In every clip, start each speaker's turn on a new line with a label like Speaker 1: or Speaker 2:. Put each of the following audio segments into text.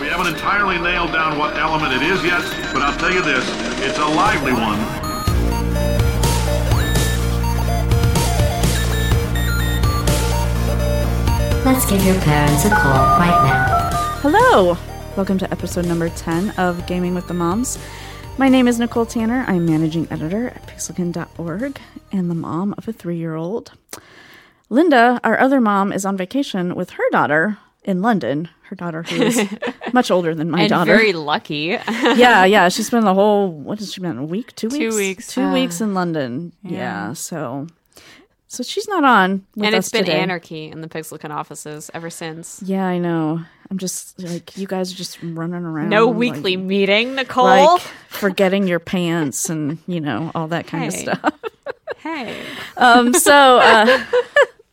Speaker 1: We haven't entirely nailed down what element it is yet, but I'll tell you this it's a lively one.
Speaker 2: Let's give your parents a call right now.
Speaker 3: Hello! Welcome to episode number 10 of Gaming with the Moms. My name is Nicole Tanner. I'm managing editor at pixelkin.org and the mom of a three year old. Linda, our other mom, is on vacation with her daughter in London. Her daughter, who is much older than my
Speaker 4: and
Speaker 3: daughter.
Speaker 4: very lucky.
Speaker 3: yeah, yeah. She spent the whole, what has she been, a week? Two weeks?
Speaker 5: Two weeks.
Speaker 3: Two weeks in London. Yeah. so. So she's not on. With
Speaker 4: and it's been
Speaker 3: today.
Speaker 4: anarchy in the Pixelkin offices ever since.
Speaker 3: Yeah, I know. I'm just like you guys are just running around.
Speaker 4: No
Speaker 3: like-
Speaker 4: weekly meeting, Nicole.
Speaker 3: like forgetting your pants and you know all that kind
Speaker 4: Hey.
Speaker 3: of stuff.
Speaker 4: hey.
Speaker 3: Um, so uh,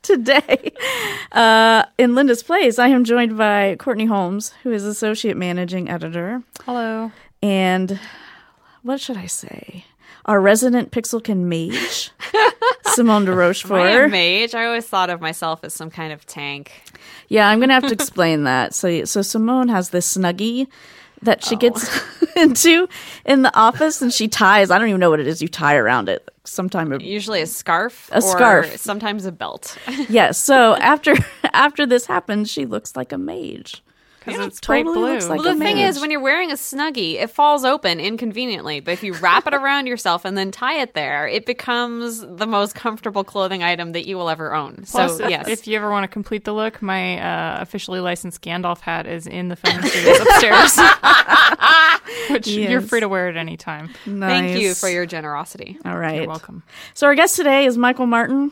Speaker 3: today, uh, in Linda's place, I am joined by Courtney Holmes, who is associate managing editor,
Speaker 5: Hello.
Speaker 3: and what should I say? Our resident Pixelkin mage, Simone de Rochefort.
Speaker 4: mage. I always thought of myself as some kind of tank.
Speaker 3: Yeah, I'm gonna have to explain that. So, so Simone has this snuggie that she gets into in the office, and she ties. I don't even know what it is. You tie around it. It
Speaker 4: Usually a scarf.
Speaker 3: A
Speaker 4: or
Speaker 3: scarf.
Speaker 4: Sometimes a belt.
Speaker 3: Yes. So after after this happens, she looks like a mage.
Speaker 5: Because it's
Speaker 3: totally
Speaker 5: bright blue.
Speaker 3: looks like
Speaker 4: Well,
Speaker 3: a
Speaker 4: the thing
Speaker 3: mage.
Speaker 4: is, when you're wearing a snuggie, it falls open inconveniently. But if you wrap it around yourself and then tie it there, it becomes the most comfortable clothing item that you will ever own.
Speaker 5: Plus,
Speaker 4: so,
Speaker 5: if,
Speaker 4: yes.
Speaker 5: if you ever want to complete the look, my uh, officially licensed Gandalf hat is in the film studios upstairs, which you're free to wear at any time.
Speaker 4: Thank you for your generosity.
Speaker 3: All right.
Speaker 5: You're welcome.
Speaker 3: So our guest today is Michael Martin.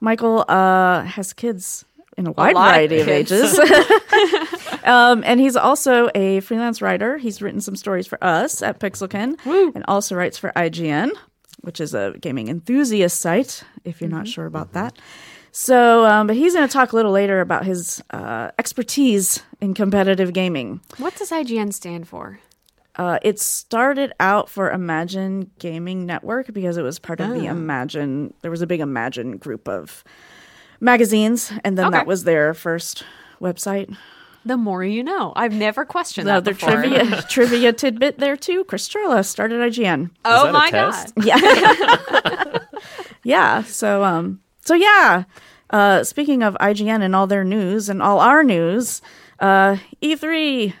Speaker 3: Michael uh, has kids in a wide
Speaker 4: of
Speaker 3: variety of,
Speaker 4: kids.
Speaker 3: ages. um, and he's also a freelance writer. He's written some stories for us at Pixelkin and also writes for IGN, which is a gaming enthusiast site, if you're not sure about that. So, um, but he's going to talk a little later about his uh, expertise in competitive gaming.
Speaker 4: What does IGN stand for?
Speaker 3: Uh, it started out for Imagine Gaming Network because it was part of the Imagine. There was a big Imagine group of magazines, and then
Speaker 4: Okay.
Speaker 3: that was their first website.
Speaker 4: The more you know. I've never questioned
Speaker 3: Now,
Speaker 4: that
Speaker 3: their
Speaker 4: before.
Speaker 3: trivia trivia tidbit there too. Chris Charla started IGN.
Speaker 4: Oh my
Speaker 6: test?
Speaker 4: god!
Speaker 3: Yeah, yeah. So, um, so yeah. Uh, speaking of IGN and all their news and all our news, uh, E3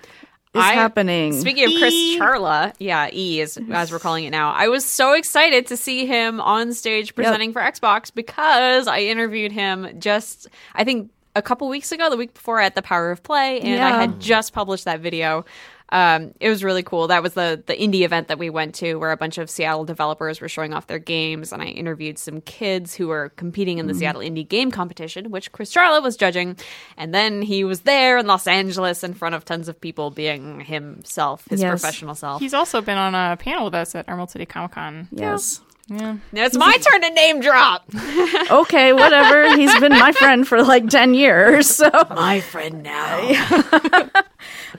Speaker 3: is
Speaker 4: I-
Speaker 3: happening.
Speaker 4: Speaking of Chris Charla, yeah, E is as we're calling it now. I was so excited to see him on stage presenting for Xbox because I interviewed him just I think a couple weeks ago, the week before at the Power of Play, and I had just published that video. Um, it was really cool. That was the the indie event that we went to, where a bunch of Seattle developers were showing off their games, and I interviewed some kids who were competing in the Seattle Indie Game Competition, which Chris Charla was judging. And then he was there in Los Angeles in front of tons of people, being himself, his
Speaker 3: Yes.
Speaker 4: professional self.
Speaker 5: He's also been on a panel with us at Emerald City Comic Con.
Speaker 3: yes.
Speaker 5: Yeah.
Speaker 4: Now it's my turn to name drop.
Speaker 3: Okay, whatever. He's been my friend for like 10 years. So,
Speaker 4: my friend now.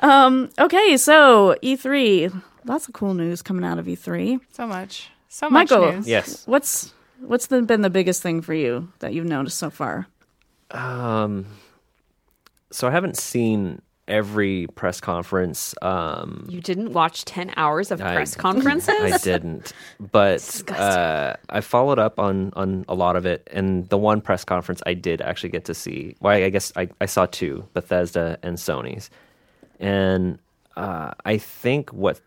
Speaker 3: okay, so E3. Lots of cool news coming out of E3.
Speaker 5: So much. So much
Speaker 3: Michael.
Speaker 5: news.
Speaker 6: Yes.
Speaker 3: What's what's the, been the biggest thing for you that you've noticed so far?
Speaker 6: Um, so I haven't seen every press conference. Um,
Speaker 4: You didn't watch ten hours of
Speaker 6: I-
Speaker 4: press conferences.
Speaker 6: I didn't, but uh, I followed up on on a lot of it. And the one press conference I did actually get to see. Well, I guess I, I saw two: Bethesda and Sony's. And uh, I think what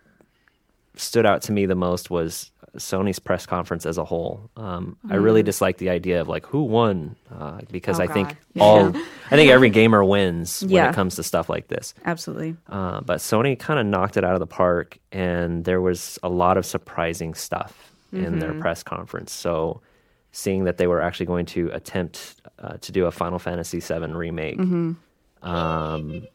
Speaker 6: stood out to me the most was Sony's press conference as a whole. Um, I really dislike the idea of like who won uh, because
Speaker 4: Oh,
Speaker 6: I think
Speaker 4: God.
Speaker 6: all I think every gamer wins when
Speaker 3: Yeah.
Speaker 6: it comes to stuff like this.
Speaker 3: Absolutely.
Speaker 6: Uh, but Sony kind of knocked it out of the park, and there was a lot of surprising stuff in their press conference. So, seeing that they were actually going to attempt uh, to do a Final Fantasy VII remake, um,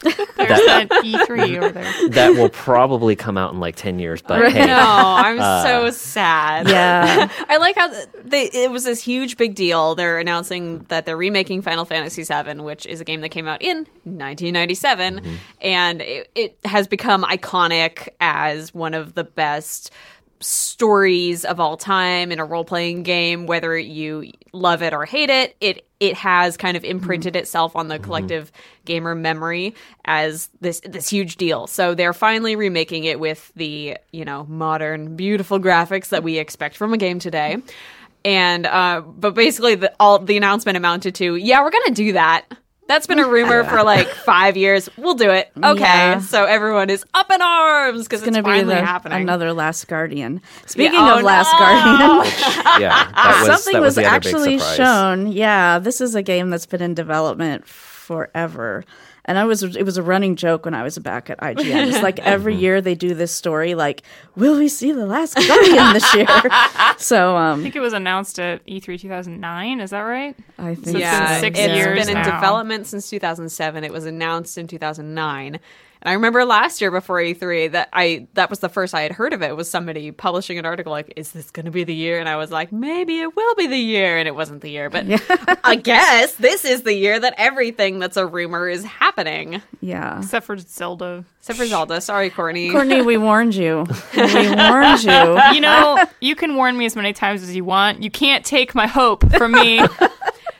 Speaker 5: There's that E3 over there.
Speaker 6: that will probably come out in like ten years. But hey,
Speaker 4: No, I'm
Speaker 6: Uh,
Speaker 4: so sad.
Speaker 3: Yeah.
Speaker 4: I like how they it was this huge big deal. They're announcing that they're remaking Final Fantasy VII, which is a game that came out in 1997,
Speaker 6: Mm-hmm.
Speaker 4: and it, it has become iconic as one of the best stories of all time in a role playing game, whether you love it or hate it. It it has kind of imprinted itself on the collective gamer memory as this this huge deal. So they're finally remaking it with the you know modern, beautiful graphics that we expect from a game today. And uh, but basically, the all the announcement amounted to, yeah, we're gonna do that. That's been a rumor for like five years. We'll do it. Okay,
Speaker 3: Yeah.
Speaker 4: so everyone is up in arms because it's,
Speaker 3: It's going to be
Speaker 4: finally
Speaker 3: the,
Speaker 4: happening.
Speaker 3: another Last Guardian. Speaking
Speaker 4: Yeah, oh
Speaker 3: of Last
Speaker 4: no.
Speaker 3: Guardian,
Speaker 6: Yeah, that was,
Speaker 3: something
Speaker 6: that
Speaker 3: was,
Speaker 6: was, the other big
Speaker 3: actually
Speaker 6: surprise.
Speaker 3: shown. Yeah, this is a game that's been in development forever. And I was it was a running joke when I was back at IGN. It's like every year they do this story like, will we see the last Guardian this year? so
Speaker 5: I
Speaker 3: um
Speaker 5: think it was announced at E E3 2009. Is that right?
Speaker 3: I think
Speaker 5: it's
Speaker 4: yeah,
Speaker 5: been six
Speaker 4: it's
Speaker 5: years
Speaker 4: been in
Speaker 5: now.
Speaker 4: development since 2007. It was announced in 2009. And I remember last year before E3 that I that was the first I had heard of it was somebody publishing an article like, "Is this going to be the year?" And I was like, "Maybe it will be the year," and it wasn't the year. But I guess this is the year that everything that's a rumor is happening.
Speaker 3: yeah.
Speaker 5: Except for Zelda.
Speaker 4: Except for Zelda. Sorry, Courtney.
Speaker 3: Courtney, we warned you. We warned you.
Speaker 5: You know, you can warn me as many times as you want. You can't take my hope from me.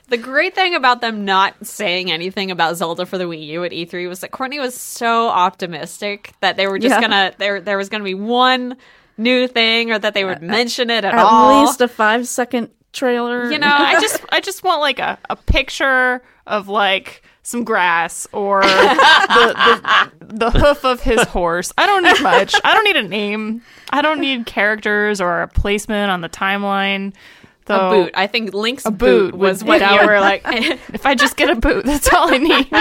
Speaker 4: The great thing about them not saying anything about Zelda for the Wii U at E3 was that Courtney was so optimistic that they were just
Speaker 3: Yeah.
Speaker 4: gonna there there was gonna be one new thing or that they would mention it at,
Speaker 3: At
Speaker 4: all.
Speaker 3: least a five second trailer.
Speaker 5: You know, I just I just want like a, a picture of like some grass or the, the the hoof of his horse. I don't need much. I don't need a name. I don't need characters or a placement on the timeline.
Speaker 4: A boot. I think Link's boot,
Speaker 5: boot
Speaker 4: was what you were like.
Speaker 5: if I just get a boot, that's all I need.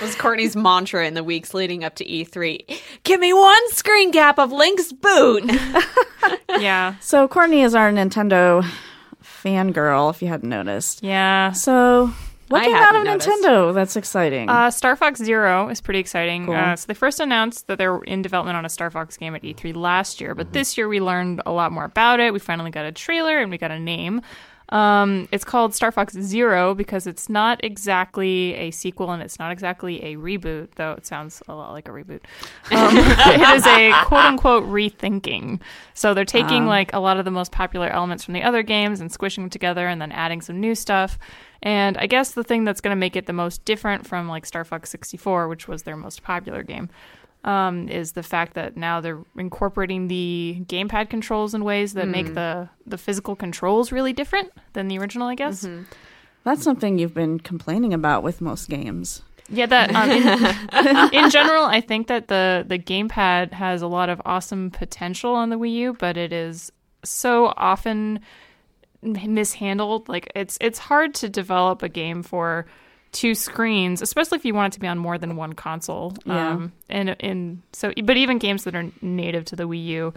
Speaker 4: was Courtney's mantra in the weeks leading up to E3. Give me one screen cap of Link's boot.
Speaker 5: yeah.
Speaker 3: So Courtney is our Nintendo fangirl, if you hadn't noticed.
Speaker 5: Yeah.
Speaker 3: So what
Speaker 4: I
Speaker 3: came out of
Speaker 4: noticed.
Speaker 3: Nintendo? That's exciting.
Speaker 5: Uh, Star Fox Zero is pretty exciting.
Speaker 3: Cool.
Speaker 5: Uh, so they first announced that they were in development on a Star Fox game at E3 last year, but this year we learned a lot more about it. We finally got a trailer and we got a name. Um, it's called Star Fox Zero because it's not exactly a sequel and it's not exactly a reboot, though it sounds a lot like a reboot. Um, it is a quote unquote rethinking. So they're taking like a lot of the most popular elements from the other games and squishing them together and then adding some new stuff. And I guess the thing that's going to make it the most different from like Star Fox 64, which was their most popular game, um, is the fact that now they're incorporating the gamepad controls in ways that make the the physical controls really different than the original. I guess.
Speaker 3: That's something you've been complaining about with most games.
Speaker 5: Yeah, that um, in, in general, I think that the the gamepad has a lot of awesome potential on the Wii U, but it is so often mishandled. Like it's it's hard to develop a game for two screens, especially if you want it to be on more than one console.
Speaker 3: Yeah.
Speaker 5: Um, and and so, but even games that are native to the Wii U.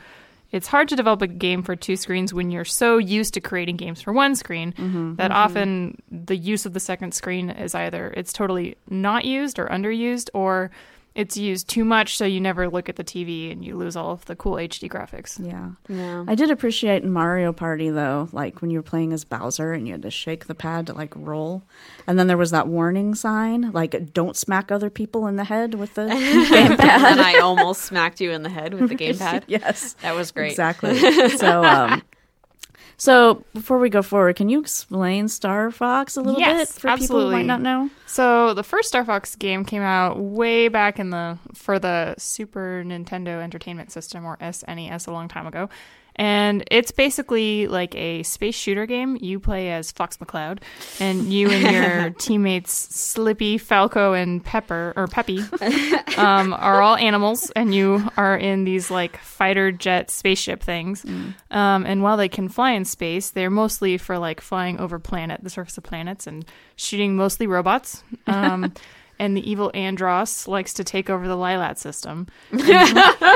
Speaker 5: It's hard to develop a game for two screens when you're so used to creating games for one screen that often the use of the second screen is either it's totally not used or underused or it's used too much so you never look at the TV and you lose all of the cool HD graphics.
Speaker 3: Yeah.
Speaker 4: Yeah.
Speaker 3: I did appreciate in Mario Party though, like when you were playing as Bowser and you had to shake the pad to like roll. And then there was that warning sign, like don't smack other people in the head with the gamepad.
Speaker 4: and I almost smacked you in the head with the gamepad.
Speaker 3: yes.
Speaker 4: That was great.
Speaker 3: Exactly. so um so before we go forward, can you explain Star Fox a little
Speaker 5: Yes,
Speaker 3: bit for people who might not know?
Speaker 5: So the first Star Fox game came out way back in the for the Super Nintendo Entertainment System or SNES a long time ago. And it's basically like a space shooter game. You play as Fox McCloud, and you and your teammates Slippy, Falco, and Pepper or Peppy um, are all animals, and you are in these like fighter jet spaceship things. Um, and while they can fly in space, they're mostly for like flying over planet, the surface of planets, and shooting mostly robots. Um, and the evil Andross likes to take over the Lylat system.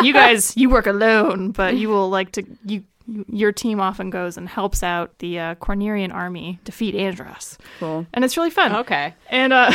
Speaker 5: You guys, you work alone, but you will like to you. Your team often goes and helps out the uh, Cornerian army defeat Andross,
Speaker 3: Cool.
Speaker 5: and it's really fun.
Speaker 4: Okay.
Speaker 5: And uh,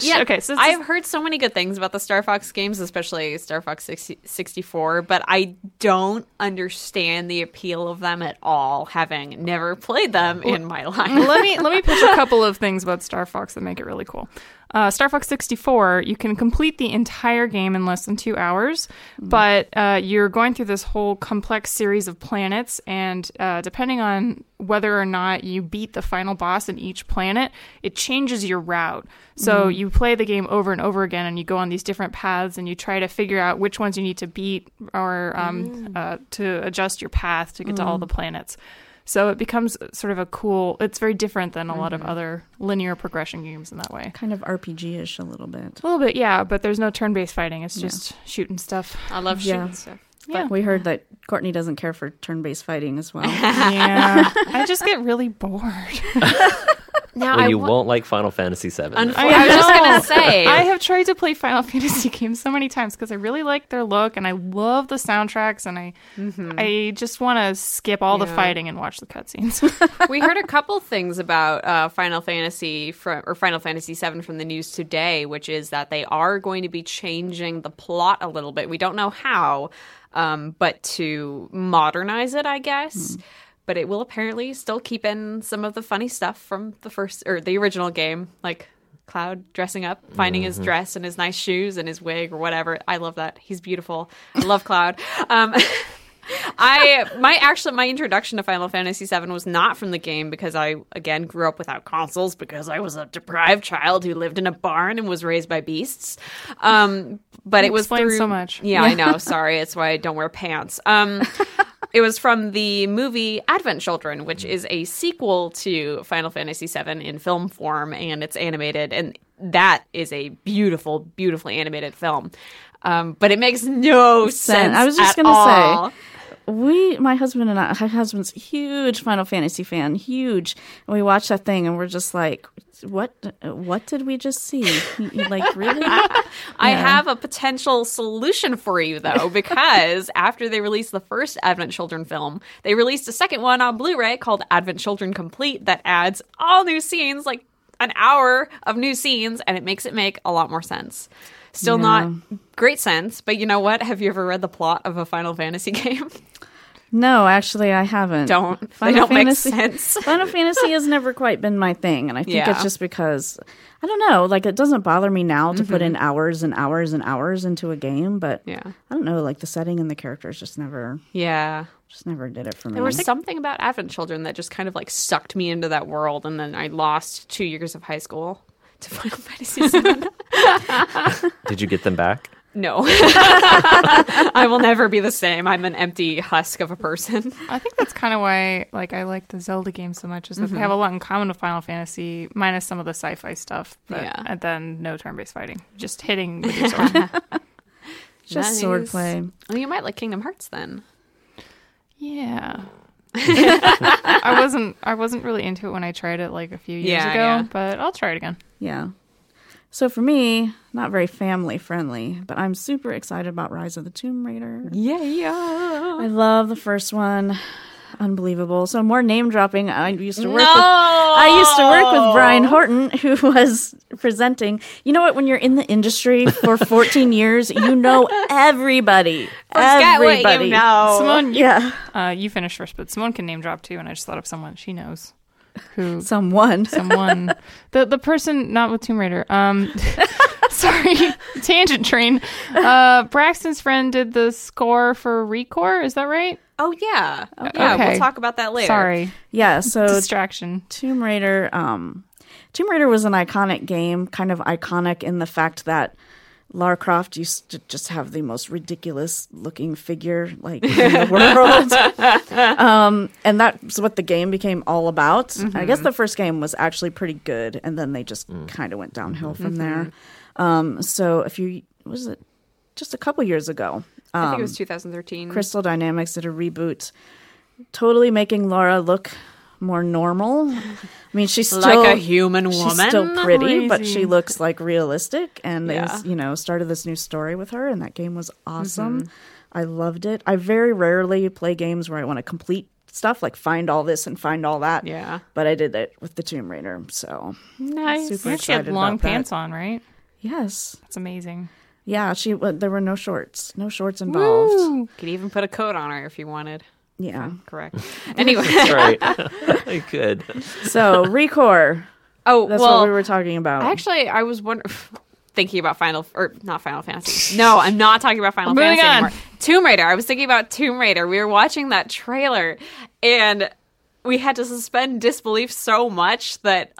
Speaker 4: Yeah.
Speaker 5: okay, so
Speaker 4: I've heard so many good things about the Star Fox games, especially Star Fox 60, 64, but I don't understand the appeal of them at all, having never played them in my life.
Speaker 5: let me let me pitch a couple of things about Star Fox that make it really cool. Uh, Star Fox 64, you can complete the entire game in less than two hours, but uh, you're going through this whole complex series of planets, and uh, depending on whether or not you beat the final boss in each planet, it changes your route. So you play the game over and over again, and you go on these different paths, and you try to figure out which ones you need to beat or um, uh, to adjust your path to get to all the planets. So it becomes sort of a cool. It's very different than a lot of mm-hmm. other linear progression games in that way.
Speaker 3: Kind of RPG ish a little bit.
Speaker 5: A little bit, yeah, but there's no turn-based fighting. It's just shooting stuff.
Speaker 4: I love
Speaker 3: Yeah.
Speaker 4: shooting stuff.
Speaker 5: Yeah.
Speaker 3: We heard that Courtney doesn't care for turn based fighting as well.
Speaker 5: yeah, I just get really bored.
Speaker 4: Now
Speaker 6: Well,
Speaker 4: I
Speaker 6: you
Speaker 4: wa-
Speaker 6: won't like Final Fantasy VII.
Speaker 4: Unf-
Speaker 5: I
Speaker 4: I was just gonna say.
Speaker 5: I have tried to play Final Fantasy games so many times because I really like their look and I love the soundtracks and I I just want to skip all the fighting and watch the cutscenes.
Speaker 4: we heard a couple things about uh, Final Fantasy from or Final Fantasy VII from the news today, which is that they are going to be changing the plot a little bit. We don't know how, um, but to modernize it, I guess. But it will apparently still keep in some of the funny stuff from the first or the original game, like Cloud dressing up, finding his dress and his nice shoes and his wig or whatever. I love that. He's beautiful. I love Cloud. Um, I my actually my introduction to Final Fantasy VII was not from the game because I again grew up without consoles because I was a deprived child who lived in a barn and was raised by beasts. Um, but it was through,
Speaker 5: so much.
Speaker 4: Yeah, I know. Sorry, it's why I don't wear pants. Um, it was from the movie Advent Children, which is a sequel to Final Fantasy VII in film form, and it's animated, and that is a beautiful, beautifully animated film. Um, but it makes no sense.
Speaker 3: I was just gonna say,
Speaker 4: all.
Speaker 3: We, my husband and I, my husband's a huge Final Fantasy fan, huge. And we watched that thing and we're just like, what, what did we just see? like, really?
Speaker 4: I have a potential solution for you though, because after they released the first Advent Children film, they released a second one on Blu-ray called Advent Children Complete that adds all new scenes, like an hour of new scenes, and it makes it make a lot more sense. Still not great sense, but you know what? Have you ever read the plot of a Final Fantasy game?
Speaker 3: No, actually, I haven't.
Speaker 4: Don't. They
Speaker 3: Final
Speaker 4: don't make
Speaker 3: Fantasy-
Speaker 4: sense.
Speaker 3: Final Fantasy has never quite been my thing, and I think
Speaker 4: Yeah.
Speaker 3: it's just because I don't know. Like, it doesn't bother me now to put in hours and hours and hours into a game, but
Speaker 4: Mm-hmm. Yeah.
Speaker 3: I don't know. Like the setting and the characters just never,
Speaker 4: Yeah.
Speaker 3: just never did it for me.
Speaker 4: There was something about Advent Children that just kind of like sucked me into that world, and then I lost two years of high school to Final Fantasy VII.
Speaker 6: Did you get them back?
Speaker 4: No. I will never be the same. I'm an empty husk of a person.
Speaker 5: I think that's kind of why like I like the Zelda games so much is that they mm-hmm. have a lot in common with Final Fantasy, minus some of the sci-fi stuff. But,
Speaker 4: Yeah.
Speaker 5: And then no turn-based fighting, just hitting with your sword.
Speaker 3: just
Speaker 4: Nice.
Speaker 3: swordplay.
Speaker 4: Oh, you might like Kingdom Hearts then.
Speaker 5: yeah. I wasn't I wasn't really into it when I tried it like a few years
Speaker 4: Yeah,
Speaker 5: ago,
Speaker 4: yeah.
Speaker 5: but I'll try it again.
Speaker 3: Yeah. So for me, not very family friendly, but I'm super excited about Rise of the Tomb Raider.
Speaker 4: Yeah, yeah.
Speaker 3: I love the first one. Unbelievable. So more name dropping. I used to work
Speaker 4: No!
Speaker 3: with I used to work with Brian Horton who was presenting. You know what when you're in the industry for 14 years, you know everybody.
Speaker 4: Forget what
Speaker 3: everybody.
Speaker 4: you know.
Speaker 5: Simone, you,
Speaker 3: Yeah.
Speaker 5: uh, you finish first, but Simone can name drop too, and I just thought of someone she knows. Who
Speaker 3: Someone.
Speaker 5: someone the the person not with Tomb Raider. Um sorry, tangent train. Uh Braxton's friend did the score for ReCore, is that right?
Speaker 4: Oh yeah. Yeah,
Speaker 5: Okay.
Speaker 4: we'll talk about that later.
Speaker 5: Sorry.
Speaker 3: Yeah, so
Speaker 5: Distraction.
Speaker 3: Tomb Raider um Tomb Raider was an iconic game, kind of iconic in the fact that Lara Croft used to just have the most ridiculous looking figure like in the world. um, and that's what the game became all about. I guess the first game was actually pretty good, and then they just kind of went downhill from there. Um, so if you was it just a couple years ago,
Speaker 4: I think it
Speaker 3: um,
Speaker 4: was 2013.
Speaker 3: Crystal Dynamics did a reboot, totally making Laura look more normal. I mean, she's still
Speaker 4: like a human woman.
Speaker 3: She's still pretty, but she looks like realistic. And they, you know, started this new story with her, and that game was awesome.
Speaker 4: Mm-hmm.
Speaker 3: I loved it. I very rarely play games where I want to complete stuff, like find all this and find all that.
Speaker 4: Yeah.
Speaker 3: But I did it with the Tomb Raider, so
Speaker 4: Nice.
Speaker 3: Super
Speaker 5: Yeah, she had long
Speaker 3: about that.
Speaker 5: pants on, right?
Speaker 3: yes,
Speaker 5: That's amazing.
Speaker 3: yeah. She there were no shorts, no shorts involved.
Speaker 4: Could even put a coat on her if you wanted.
Speaker 3: Yeah.
Speaker 4: Correct. Anyway,
Speaker 6: That's right. I could.
Speaker 3: So ReCore,
Speaker 4: Oh,
Speaker 3: That's
Speaker 4: well,
Speaker 3: what we were talking about.
Speaker 4: Actually, I was wondering, thinking about Final or not Final Fantasy. No, I'm not talking about Final Fantasy
Speaker 5: on.
Speaker 4: anymore. Tomb Raider. I was thinking about Tomb Raider. We were watching that trailer, and we had to suspend disbelief so much that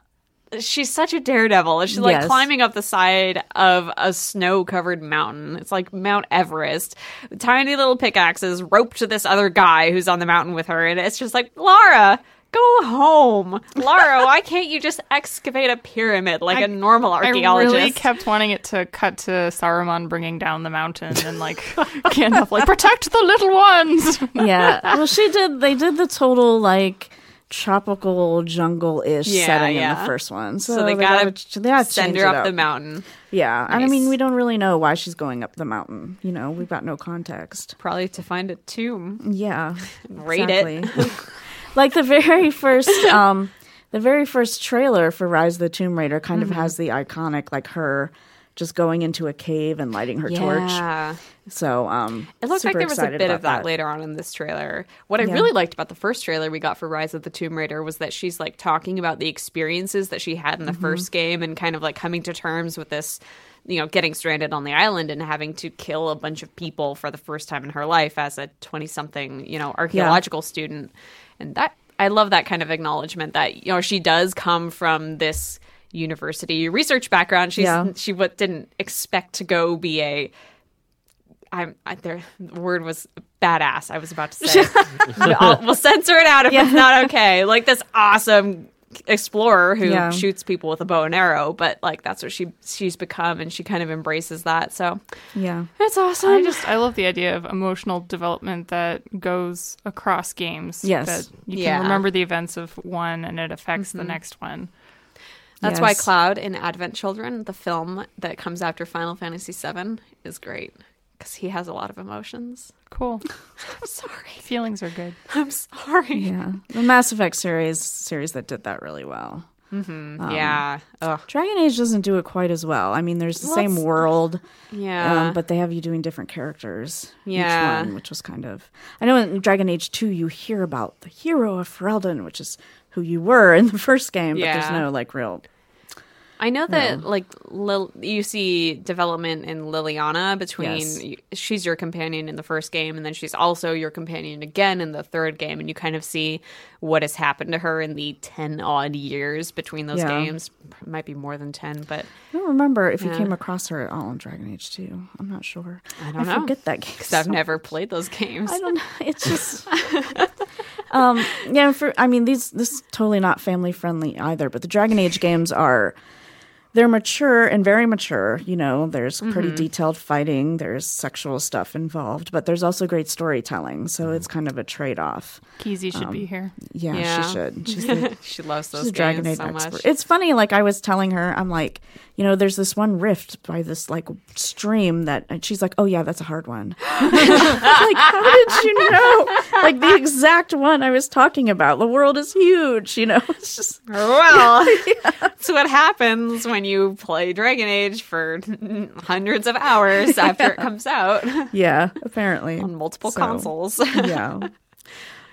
Speaker 4: she's such a daredevil. She's like
Speaker 3: Yes.
Speaker 4: climbing up the side of a snow-covered mountain. It's like Mount Everest. Tiny little pickaxes roped to this other guy who's on the mountain with her, and it's just like Lara. Go home, Lara. Why can't you just excavate a pyramid like a normal archaeologist?
Speaker 5: I really kept wanting it to cut to Saruman bringing down the mountain and like Gandalf like protect the little ones.
Speaker 3: yeah. Well, she did. They did the total like tropical jungle-ish
Speaker 4: Yeah,
Speaker 3: setting in the first one. So,
Speaker 4: so they, gotta,
Speaker 3: ch- they gotta
Speaker 4: send her
Speaker 3: it
Speaker 4: up, the mountain.
Speaker 3: Yeah, and I mean, we don't really know why she's going up the mountain. You know, we've got no context.
Speaker 4: Probably to find a tomb.
Speaker 3: Yeah,
Speaker 4: Rate it.
Speaker 3: like the very first, um, the very first trailer for Rise of the Tomb Raider kind of has the iconic like her just going into a cave and lighting her torch.
Speaker 4: Yeah.
Speaker 3: So, um,
Speaker 4: It looked like there was a bit of that, later on in this trailer. What I
Speaker 3: Yeah.
Speaker 4: really liked about the first trailer we got for Rise of the Tomb Raider was that she's like talking about the experiences that she had in the
Speaker 3: Mm-hmm.
Speaker 4: first game and kind of like coming to terms with this, you know, getting stranded on the island and having to kill a bunch of people for the first time in her life as a 20 something, you know, archaeological student. And that I love that kind of acknowledgement that, you know, she does come from this university research background. She's
Speaker 3: Yeah.
Speaker 4: she what didn't expect to go be a I'm I, there. The word was badass. I was about to say. I'll, we'll censor it out if it's not okay. Like this awesome explorer who
Speaker 3: Yeah.
Speaker 4: shoots people with a bow and arrow, but like that's what she she's become, and she kind of embraces that. So
Speaker 3: Yeah,
Speaker 4: it's awesome.
Speaker 5: I just I love the idea of emotional development that goes across games.
Speaker 3: Yes.
Speaker 5: That you can
Speaker 4: Yeah. Mm-hmm.
Speaker 5: remember the events of one and it affects the next one.
Speaker 4: That's why Cloud in Advent Children, the film that comes after Final Fantasy VII, is great because he has a lot of emotions.
Speaker 5: Cool.
Speaker 4: I'm sorry.
Speaker 5: Feelings are good.
Speaker 4: I'm sorry.
Speaker 3: yeah. The Mass Effect series series that did that really well.
Speaker 4: yeah. Ugh.
Speaker 3: Dragon Age doesn't do it quite as well. I mean, there's the
Speaker 4: Well,
Speaker 3: same world,
Speaker 4: Yeah.
Speaker 3: um, but they have you doing different characters.
Speaker 4: Yeah.
Speaker 3: each one, which was kind of. I know in Dragon Age Two, you hear about the hero of Ferelden, which is who you were in the first game, but there's no like real.
Speaker 4: I know that like Lil- you see development in Leliana between
Speaker 3: Yes.
Speaker 4: she's your companion in the first game and then she's also your companion again in the third game and you kind of see what has happened to her in the 10 odd years between those
Speaker 3: Yeah.
Speaker 4: games might be more than 10 but
Speaker 3: I don't remember if you came across her at all in Dragon Age Two. I'm not sure.
Speaker 4: I don't know.
Speaker 3: forget that game.
Speaker 4: cuz I've
Speaker 3: so
Speaker 4: never played those games.
Speaker 3: I don't know. It's just, um, yeah. For I mean, these this is totally not family friendly either. But the Dragon Age games are, they're mature and very mature. You know, there's pretty
Speaker 4: Mm-hmm.
Speaker 3: detailed fighting. There's sexual stuff involved, but there's also great storytelling. So it's kind of a trade off.
Speaker 5: Keezy should be here.
Speaker 3: Yeah,
Speaker 4: Yeah.
Speaker 3: she should. She's the,
Speaker 4: she loves those
Speaker 3: she's
Speaker 4: games
Speaker 3: Dragon Age
Speaker 4: so
Speaker 3: expert.
Speaker 4: much.
Speaker 3: It's funny. Like I was telling her, I'm like, you know, there's this one rift by this like stream that, and she's like, oh yeah, that's a hard one. Like, how did you know? Like the exact one I was talking about. The world is huge. You know, it's just
Speaker 4: Well, that's what happens when you play Dragon Age for hundreds of hours after it comes out
Speaker 3: yeah. Apparently
Speaker 4: on multiple
Speaker 3: So,
Speaker 4: consoles.
Speaker 3: Yeah.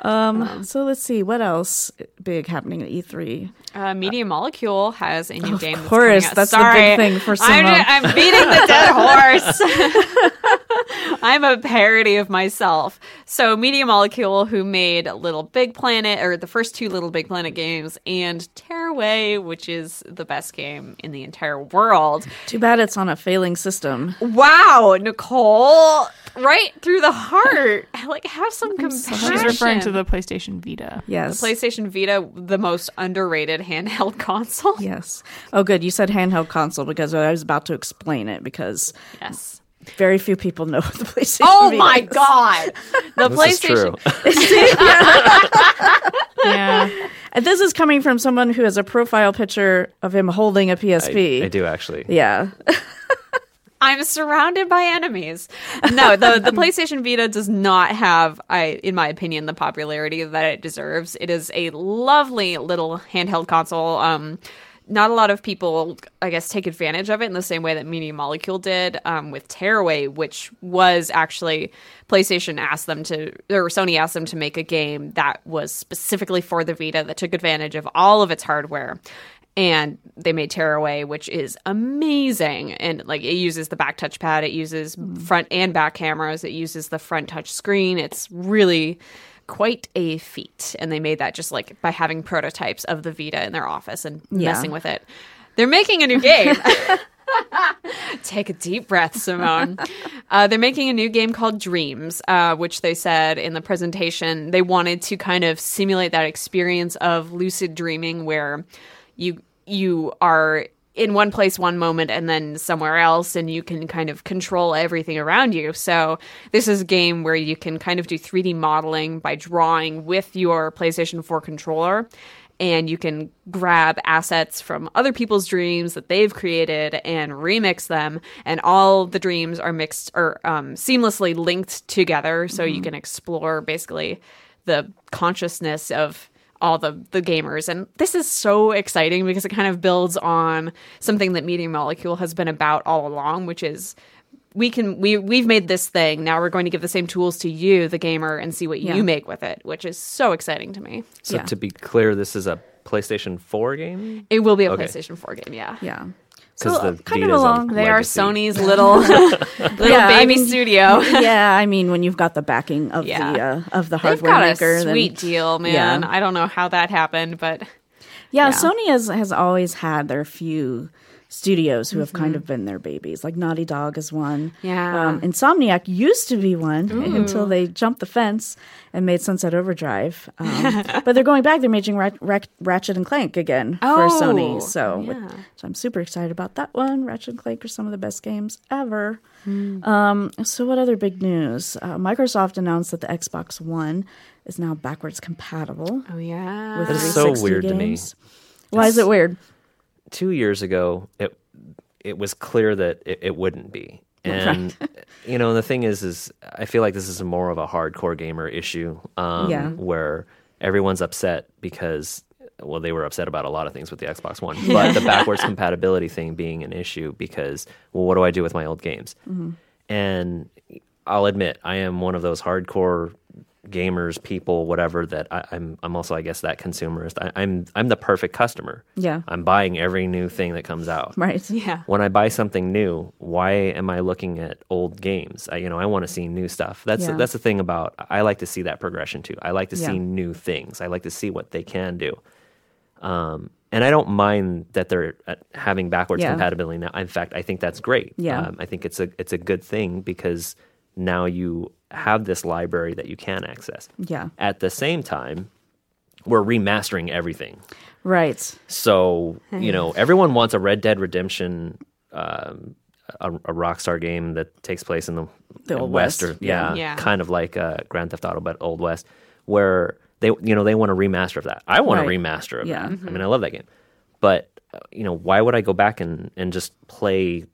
Speaker 3: Um, so let's see what else big happening at E E3.
Speaker 4: Uh, Media Molecule has a new game. That's
Speaker 3: course,
Speaker 4: coming out.
Speaker 3: that's the big thing for
Speaker 4: I'm,
Speaker 3: Simone.
Speaker 4: I'm beating the dead horse. I'm a parody of myself. So Media Molecule, who made Little Big Planet, or the first two Little Big Planet games, and Tearaway, which is the best game in the entire world.
Speaker 3: Too bad it's on a failing system.
Speaker 4: Wow, Nicole, right through the heart. Like, have some compassion.
Speaker 5: She's referring to the PlayStation Vita.
Speaker 3: Yes.
Speaker 4: The PlayStation Vita, the most underrated handheld console.
Speaker 3: Yes. Oh, good. You said handheld console because I was about to explain it because
Speaker 4: Yes.
Speaker 3: very few people know what the PlayStation.
Speaker 4: Oh
Speaker 3: Vita
Speaker 4: my
Speaker 3: is.
Speaker 4: god. The
Speaker 6: This is true.
Speaker 4: PlayStation
Speaker 5: Yeah.
Speaker 3: And this is coming from someone who has a profile picture of him holding a PSP.
Speaker 6: I, I do actually.
Speaker 3: Yeah.
Speaker 4: I'm surrounded by enemies. No, the the PlayStation Vita does not have I in my opinion the popularity that it deserves. It is a lovely little handheld console. Um not a lot of people, I guess, take advantage of it in the same way that Media Molecule did um, with Tearaway, which was actually PlayStation asked them to, or Sony asked them to make a game that was specifically for the Vita that took advantage of all of its hardware. And they made Tearaway, which is amazing. And like it uses the back touchpad, it uses front and back cameras, it uses the front touch screen. It's really quite a feat. And they made that just like by having prototypes of the Vita in their office and
Speaker 3: Yeah.
Speaker 4: messing with it. They're making a new game. Take a deep breath, Simone. Uh, they're making a new game called Dreams, uh, which they said in the presentation they wanted to kind of simulate that experience of lucid dreaming, where you you are in one place one moment and then somewhere else and you can kind of control everything around you. So this is a game where you can kind of do 3D modeling by drawing with your PlayStation 4 controller and you can grab assets from other people's dreams that they've created and remix them and all the dreams are mixed or um, seamlessly linked together so you can explore basically the consciousness of all the the gamers and this is so exciting because it kind of builds on something that media molecule has been about all along which is we can we we've made this thing now we're going to give the same tools to you the gamer and see what
Speaker 3: Yeah.
Speaker 4: you make with it which is so exciting to me
Speaker 6: So
Speaker 3: Yeah.
Speaker 6: to be clear, this is a PlayStation 4 game.
Speaker 4: it will be a
Speaker 6: Okay.
Speaker 4: PlayStation 4 game yeah
Speaker 3: Yeah. So, uh,
Speaker 6: the
Speaker 3: kind of
Speaker 6: Vita's
Speaker 3: along.
Speaker 4: they are. Sony's little little
Speaker 3: Yeah, I
Speaker 4: baby
Speaker 3: mean-
Speaker 4: studio
Speaker 3: yeah, I mean, when you've got the backing of
Speaker 4: Yeah.
Speaker 3: the uh, of the
Speaker 4: They've
Speaker 3: hardware
Speaker 4: got
Speaker 3: maker,
Speaker 4: a
Speaker 3: then-
Speaker 4: sweet deal, man.
Speaker 3: Yeah.
Speaker 4: I don't know how that happened, but
Speaker 3: Yeah,
Speaker 4: Yeah.
Speaker 3: Sony has has always had their few studios who have kind
Speaker 4: Mm-hmm.
Speaker 3: of been their babies. Like Naughty Dog is one.
Speaker 4: Yeah.
Speaker 3: Um, Insomniac used to be one until they jumped the fence and made Sunset Overdrive. Um, but they're going back. They're making Rat- Rat- Ratchet and Clank again for
Speaker 4: Oh,
Speaker 3: Sony. So,
Speaker 4: yeah.
Speaker 3: so I'm super excited about that one. Ratchet and Clank are some of the best games ever.
Speaker 4: Hmm.
Speaker 3: Um, so, what other big news? Uh, Microsoft announced that the Xbox One is now backwards compatible.
Speaker 4: oh yeah,
Speaker 3: with
Speaker 6: That is so
Speaker 3: 360
Speaker 6: weird to me.
Speaker 3: games. Why is it weird?
Speaker 6: Two years ago, it it was clear that it, it wouldn't be. And you know, the thing is, is I feel like this is more of a hardcore gamer issue, um,
Speaker 3: Yeah.
Speaker 6: where everyone's upset because well, they were upset about a lot of things with the Xbox One, but the backwards compatibility thing being an issue because well, what do I do with my old games? And I'll admit, I am one of those hardcore gamers, people, whatever. That I, I'm, I'm also, I guess, that consumerist. I, I'm, I'm the perfect customer.
Speaker 3: Yeah.
Speaker 6: I'm buying every new thing that comes out.
Speaker 3: Right.
Speaker 4: yeah.
Speaker 6: When I buy something new, why am I looking at old games? I, you know, I want to see new stuff. That's
Speaker 3: Yeah.
Speaker 6: that's the thing about. I like to see that progression too. I like to
Speaker 3: Yeah.
Speaker 6: see new things. I like to see what they can do. Um, and I don't mind that they're uh, having backwards
Speaker 3: Yeah.
Speaker 6: compatibility now. In fact, I think that's great.
Speaker 3: Yeah.
Speaker 6: Um, I think it's a it's a good thing because now you have this library that you can access.
Speaker 3: Yeah.
Speaker 6: At the same time, we're remastering everything.
Speaker 3: Right.
Speaker 6: So you know, everyone wants a Red Dead Redemption, um, a, a Rockstar game that takes place in the,
Speaker 3: The Old
Speaker 6: West,
Speaker 3: West.
Speaker 6: or yeah,
Speaker 4: Yeah.
Speaker 6: kind of like uh, Grand Theft Auto, but Old West, where they you know they want a remaster of that. I want
Speaker 3: Right.
Speaker 6: a remaster of
Speaker 3: Yeah.
Speaker 6: that. I mean, I love that game, but uh, you know, why would I go back and and just play?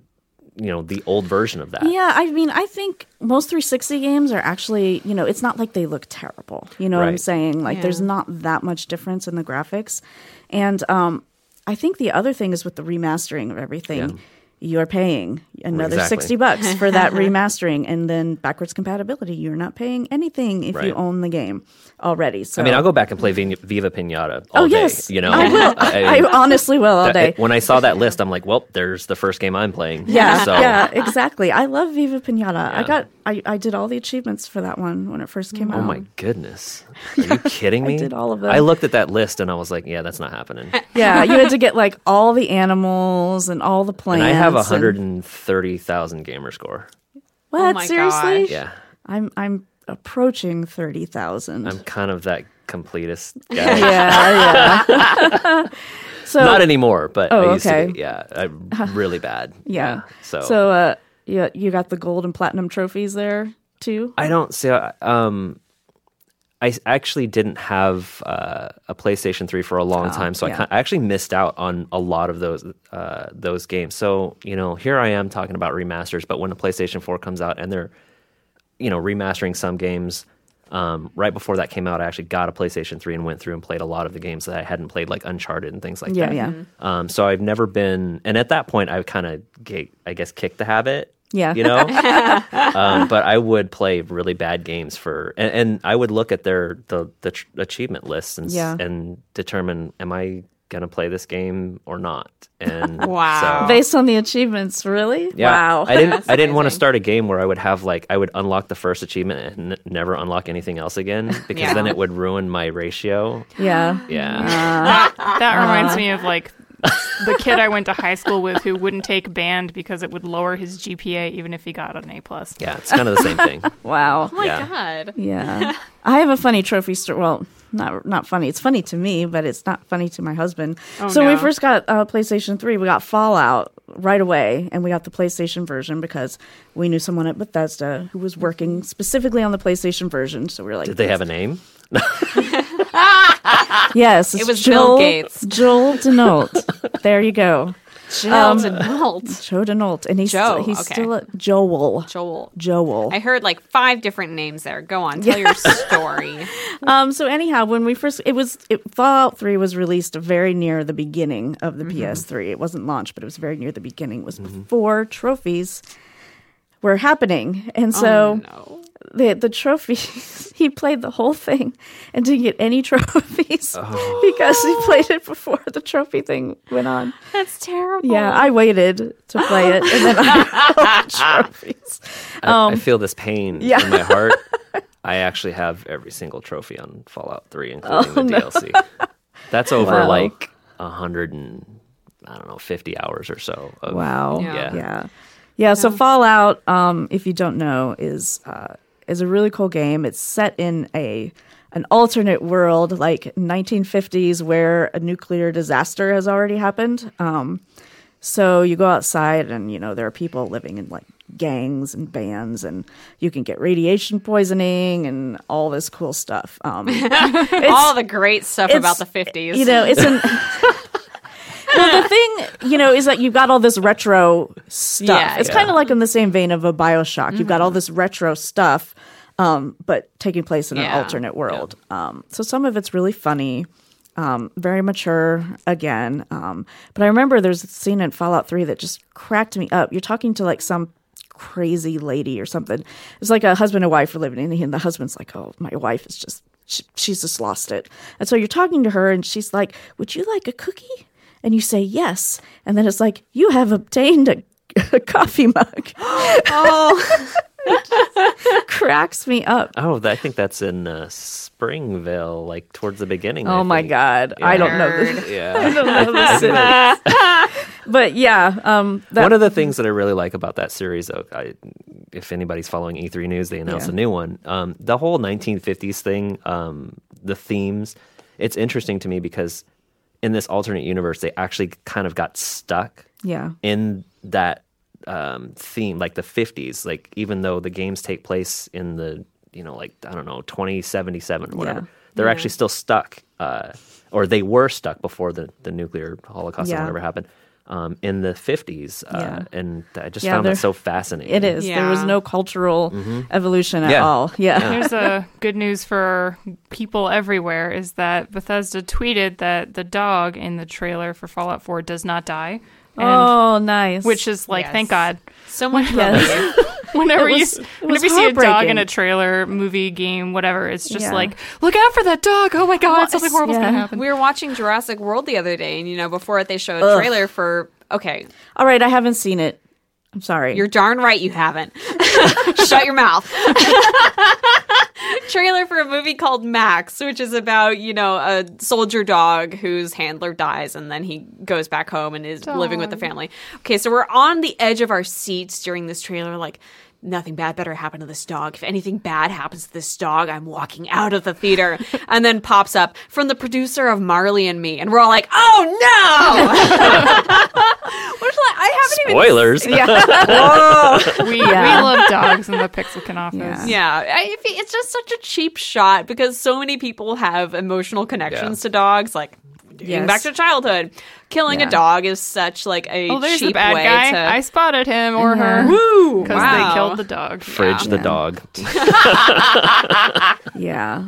Speaker 6: You know the old version of that.
Speaker 3: Yeah, I mean, I think most 360 games are actually, you know, it's not like they look terrible. You know what I'm saying? Like, there's not that much difference in the graphics. And um, I think the other thing is with the remastering of everything, you're paying another
Speaker 6: Exactly.
Speaker 3: 60 bucks for that remastering and then backwards compatibility. You're not paying anything if you own the game already. So,
Speaker 6: I mean, I'll go back and play Vin- Viva Pinata all
Speaker 3: oh,
Speaker 6: day.
Speaker 3: yes.
Speaker 6: You know,
Speaker 3: I will. I, honestly will all
Speaker 6: that-
Speaker 3: day.
Speaker 6: when I saw that list, I'm like, well, there's the first game I'm playing.
Speaker 3: Yeah,
Speaker 6: So,
Speaker 3: yeah, exactly. I love Viva Pinata. I got, I, I did all the achievements for that one when it first came out.
Speaker 6: Oh my goodness. Are you kidding me?
Speaker 3: I did all of them.
Speaker 6: I looked at that list and I was like, yeah, that's not happening.
Speaker 3: Yeah, you had to get like all the animals and all the plants.
Speaker 6: And I have a
Speaker 3: and-
Speaker 6: 130,000 gamer score.
Speaker 3: What?
Speaker 4: Oh my
Speaker 3: Seriously?
Speaker 4: gosh.
Speaker 6: Yeah.
Speaker 3: I'm I'm approaching thirty thousand.
Speaker 6: I'm kind of that completist guy.
Speaker 3: Yeah, yeah. so
Speaker 6: Not anymore, but
Speaker 3: Oh,
Speaker 6: I used
Speaker 3: okay.
Speaker 6: to be. Yeah. I'm really bad.
Speaker 3: yeah.
Speaker 6: So,
Speaker 3: so uh, yeah, you got the gold and platinum trophies there too.
Speaker 6: I don't see. Um, I s- actually didn't have uh, a PlayStation 3 for a long time, so
Speaker 3: Oh, yeah.
Speaker 6: I, I actually missed out on a lot of those uh, those games. So you know, here I am talking about remasters, but when the PlayStation 4 comes out and they're you know remastering some games, um, right before that came out, I actually got a PlayStation 3 and went through and played a lot of the games that I hadn't played, like Uncharted and things like
Speaker 3: Yeah,
Speaker 6: that.
Speaker 3: yeah.
Speaker 6: Um, so I've never been, and at that point, I kind of, I guess, kicked the habit.
Speaker 3: Yeah.
Speaker 6: you know. um, but I would play really bad games for, and, and I would look at their the the tr- achievement lists and
Speaker 3: Yeah.
Speaker 6: and determine, am I gonna play this game or not. And
Speaker 4: Wow.
Speaker 6: so,
Speaker 3: Based on the achievements, really?
Speaker 6: yeah,
Speaker 3: Wow.
Speaker 6: I didn't. I didn't want to start a game where I would have like I would unlock the first achievement and n- never unlock anything else again because
Speaker 4: Yeah.
Speaker 6: then it would ruin my ratio.
Speaker 3: yeah.
Speaker 6: Yeah,
Speaker 5: That reminds me of like the kid I went to high school with who wouldn't take band because it would lower his GPA even if he got an A plus.
Speaker 6: yeah, it's kind of the same thing.
Speaker 3: Wow.
Speaker 4: Oh my
Speaker 6: Yeah.
Speaker 4: god.
Speaker 3: Yeah. I have a funny trophy story. Well, not not funny. It's funny to me, but it's not funny to my husband.
Speaker 4: Oh,
Speaker 3: so when we first got uh, PlayStation 3, we got Fallout right away, and we got the PlayStation version because we knew someone at Bethesda who was working specifically on the PlayStation version. So we were like,
Speaker 6: Did they have a name?
Speaker 3: Yes, it's
Speaker 4: It was Bill
Speaker 3: Joel,
Speaker 4: Gates.
Speaker 3: Joel Denault. there you go.
Speaker 4: Joel
Speaker 3: Um,
Speaker 4: Denault.
Speaker 3: Joe Denault. And he's,
Speaker 4: Joe,
Speaker 3: he's
Speaker 4: okay.
Speaker 3: still a Joel.
Speaker 4: Joel.
Speaker 3: Joel.
Speaker 4: I heard like five different names there. Go on, tell your story.
Speaker 3: Um, so anyhow, when we first, it was it, Fallout Three was released very near the beginning of the PS3. It wasn't launched, but it was very near the beginning. It was before trophies were happening, and so
Speaker 4: no.
Speaker 3: The the trophies. he played the whole thing and didn't get any trophies because he played it before the trophy thing went on.
Speaker 4: That's terrible.
Speaker 3: Yeah, I waited to play it, and then I got the trophies.
Speaker 6: I, I feel this pain
Speaker 3: Um, yeah.
Speaker 6: in my heart. I actually have every single trophy on Fallout 3, including the DLC. That's over
Speaker 3: Oh, Wow.
Speaker 6: like a hundred and I don't know, fifty hours or so. Of,
Speaker 3: Wow.
Speaker 4: Yeah.
Speaker 6: Yeah.
Speaker 3: Yeah. Yeah. So Fallout, um, if you don't know, is uh, is a really cool game. It's set in a an alternate world, like 1950s, where a nuclear disaster has already happened. Um, so you go outside, and you know there are people living in like gangs and bands, and you can get radiation poisoning and all this cool stuff. Um,
Speaker 4: All the great stuff about the 50s.
Speaker 3: you know, it's an. well, the thing, you know, is that you've got all this retro stuff.
Speaker 4: Yeah,
Speaker 3: it's
Speaker 6: yeah.
Speaker 3: kind of like in the same vein of a Bioshock. You've got all this retro stuff, um, but taking place in an alternate world. Um, so some of it's really funny. Um, very mature again. Um, but I remember there's a scene in Fallout 3 that just cracked me up. You're talking to like some crazy lady or something. It's like a husband and wife are living in, and the husband's like, "Oh, my wife is just she, she's just lost it." And so you're talking to her, and she's like, "Would you like a cookie?" And you say yes, and then it's like, "You have obtained a, a coffee mug."
Speaker 4: oh,
Speaker 3: Cracks me up.
Speaker 6: Oh, I think that's in uh, Springvale, like towards the beginning. I
Speaker 3: Oh my
Speaker 6: think.
Speaker 3: god, I don't know this. I
Speaker 6: Yeah.
Speaker 3: don't know this city. but yeah, um, that,
Speaker 6: One of the things that I really like about that series, though, I, if anybody's following E3 News, they announced
Speaker 3: Yeah.
Speaker 6: a new one. Um, the whole 1950s thing, um, the themes, it's interesting to me because in this alternate universe, they actually kind of got stuck
Speaker 3: yeah,
Speaker 6: in that um, theme, like the 50s. Like even though the games take place in the, you know, like I don't know, 2077 or whatever,
Speaker 3: Yeah.
Speaker 6: they're actually still stuck, uh, or they were stuck before the the nuclear holocaust
Speaker 3: Yeah.
Speaker 6: or whatever happened. Um, in the 50s, uh,
Speaker 3: Yeah.
Speaker 6: and I just
Speaker 3: Yeah,
Speaker 6: found that so fascinating.
Speaker 3: it is. There was no cultural evolution at
Speaker 6: Mm-hmm. Yeah.
Speaker 3: all. Yeah.
Speaker 5: Here's a good news for people everywhere is that Bethesda tweeted that the dog in the trailer for Fallout 4 does not die. And
Speaker 3: oh, nice.
Speaker 5: which is like
Speaker 4: Yes.
Speaker 5: thank God.
Speaker 4: So much
Speaker 3: Yes.
Speaker 5: Whenever
Speaker 3: was-
Speaker 5: you
Speaker 3: it
Speaker 5: s-
Speaker 3: was
Speaker 5: whenever you see a dog in a trailer, movie, game, whatever, it's just
Speaker 3: Yeah.
Speaker 5: like, look out for that dog. Oh my god, something horrible's
Speaker 3: yeah.
Speaker 5: gonna happen.
Speaker 4: We were watching Jurassic World the other day, and you know, before it, they showed a trailer for. Okay,
Speaker 3: all right. I haven't seen it. I'm sorry.
Speaker 4: you're darn right you haven't. Shut your mouth. trailer for a movie called Max, which is about, you know, a soldier dog whose handler dies and then he goes back home and is living with the family. Okay, so we're on the edge of our seats during this trailer, like, nothing bad better happen to this dog. If anything bad happens to this dog, I'm walking out of the theater. and then pops up from the producer of Marley and Me. And we're all like, oh no! Which, like, I haven't even
Speaker 6: Spoilers.
Speaker 5: We,
Speaker 3: Yeah.
Speaker 5: we love dogs in the Pixelkin office.
Speaker 3: Yeah.
Speaker 4: Yeah, I, it's just such a cheap shot because so many people have emotional connections to dogs. Like getting
Speaker 3: Yes.
Speaker 4: back to childhood, killing
Speaker 3: Yeah.
Speaker 4: a dog is such like a
Speaker 5: Oh, there's
Speaker 4: cheap
Speaker 5: the bad
Speaker 4: way
Speaker 5: guy.
Speaker 4: to.
Speaker 5: I spotted him or her
Speaker 4: Woo!
Speaker 5: because
Speaker 4: wow.
Speaker 5: they killed the dog.
Speaker 6: Fridge the
Speaker 3: Yeah.
Speaker 6: dog.
Speaker 3: yeah.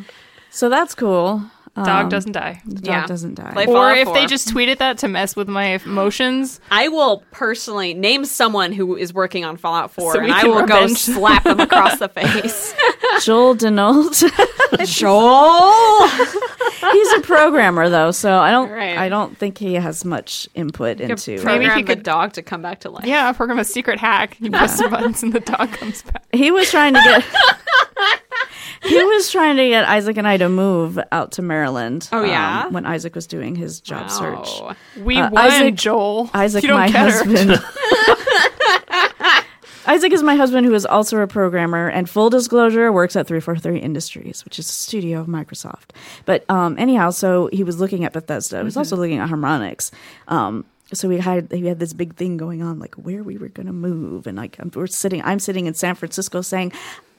Speaker 3: So that's cool.
Speaker 5: Dog
Speaker 3: Um,
Speaker 5: doesn't die.
Speaker 3: The dog
Speaker 4: Yeah.
Speaker 3: doesn't die.
Speaker 4: Play
Speaker 5: Or
Speaker 4: Fallout
Speaker 5: if they
Speaker 4: 4.
Speaker 5: just tweeted that to mess with my emotions,
Speaker 4: I will personally name someone who is working on Fallout 4
Speaker 5: So
Speaker 4: and I
Speaker 5: can
Speaker 4: will go slap them across the face.
Speaker 3: Joel Denault.
Speaker 4: Joel!
Speaker 3: He's a programmer though, so I don't
Speaker 4: Right.
Speaker 3: I don't think he has much input into.
Speaker 5: Maybe he could-
Speaker 4: dog to come back to life.
Speaker 5: Yeah, program a secret hack. You press some buttons and the dog comes back.
Speaker 3: He was trying to get. he was trying to get Isaac and I to move out to Maryland.
Speaker 4: Oh, yeah?
Speaker 3: um, when Isaac was doing his job search.
Speaker 5: We
Speaker 3: Uh,
Speaker 5: won,
Speaker 3: Isaac-
Speaker 5: Joel.
Speaker 3: Isaac,
Speaker 5: you don't
Speaker 3: my
Speaker 5: get her.
Speaker 3: husband. Isaac is my husband, who is also a programmer, and full disclosure, works at 343 Industries, which is a studio of Microsoft. But um, anyhow, so he was looking at Bethesda. He was also looking at Harmonix. Um, so we had we had this big thing going on, like where we were going to move, and like I'm- we're sitting. I'm sitting in San Francisco, saying,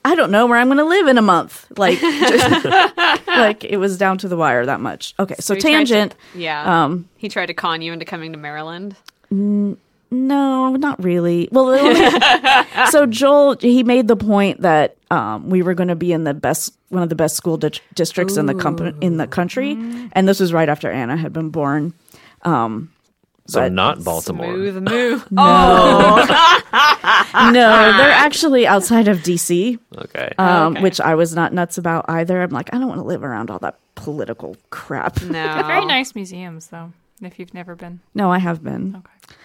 Speaker 3: "I don't know where I'm going to live in a month." Like, just, like it was down to the wire that much. Okay, so,
Speaker 4: he tried to-
Speaker 3: tangent.
Speaker 4: Yeah.
Speaker 3: Um,
Speaker 4: he tried to con you into coming to Maryland.
Speaker 3: No, not really. Well, the so Joel he made the point that um, we were going to be in the best one of the best school di- districts in the company in the country, and this was right after Anna had been born. Um,
Speaker 6: So not Baltimore.
Speaker 4: Smooth move.
Speaker 3: no, they're actually outside of DC,
Speaker 6: Okay.
Speaker 3: um,
Speaker 4: Okay.
Speaker 3: which I was not nuts about either. I'm like, I don't want to live around all that political crap.
Speaker 4: No.
Speaker 5: They're very nice museums, though. If you've never been,
Speaker 3: No, I have been.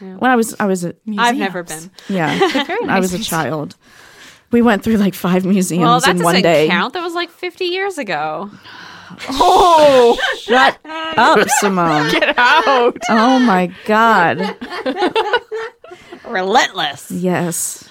Speaker 5: okay.
Speaker 3: When I was, I was, a,
Speaker 4: I've never been.
Speaker 3: yeah,
Speaker 5: Very
Speaker 3: I was a child. We went through like five museums
Speaker 4: Well, that
Speaker 3: in
Speaker 4: doesn't
Speaker 3: one day.
Speaker 4: count. That was like 50 years ago.
Speaker 3: Oh, shut up, Simone.
Speaker 5: Get out!
Speaker 3: Oh my God.
Speaker 4: Relentless.
Speaker 3: Yes.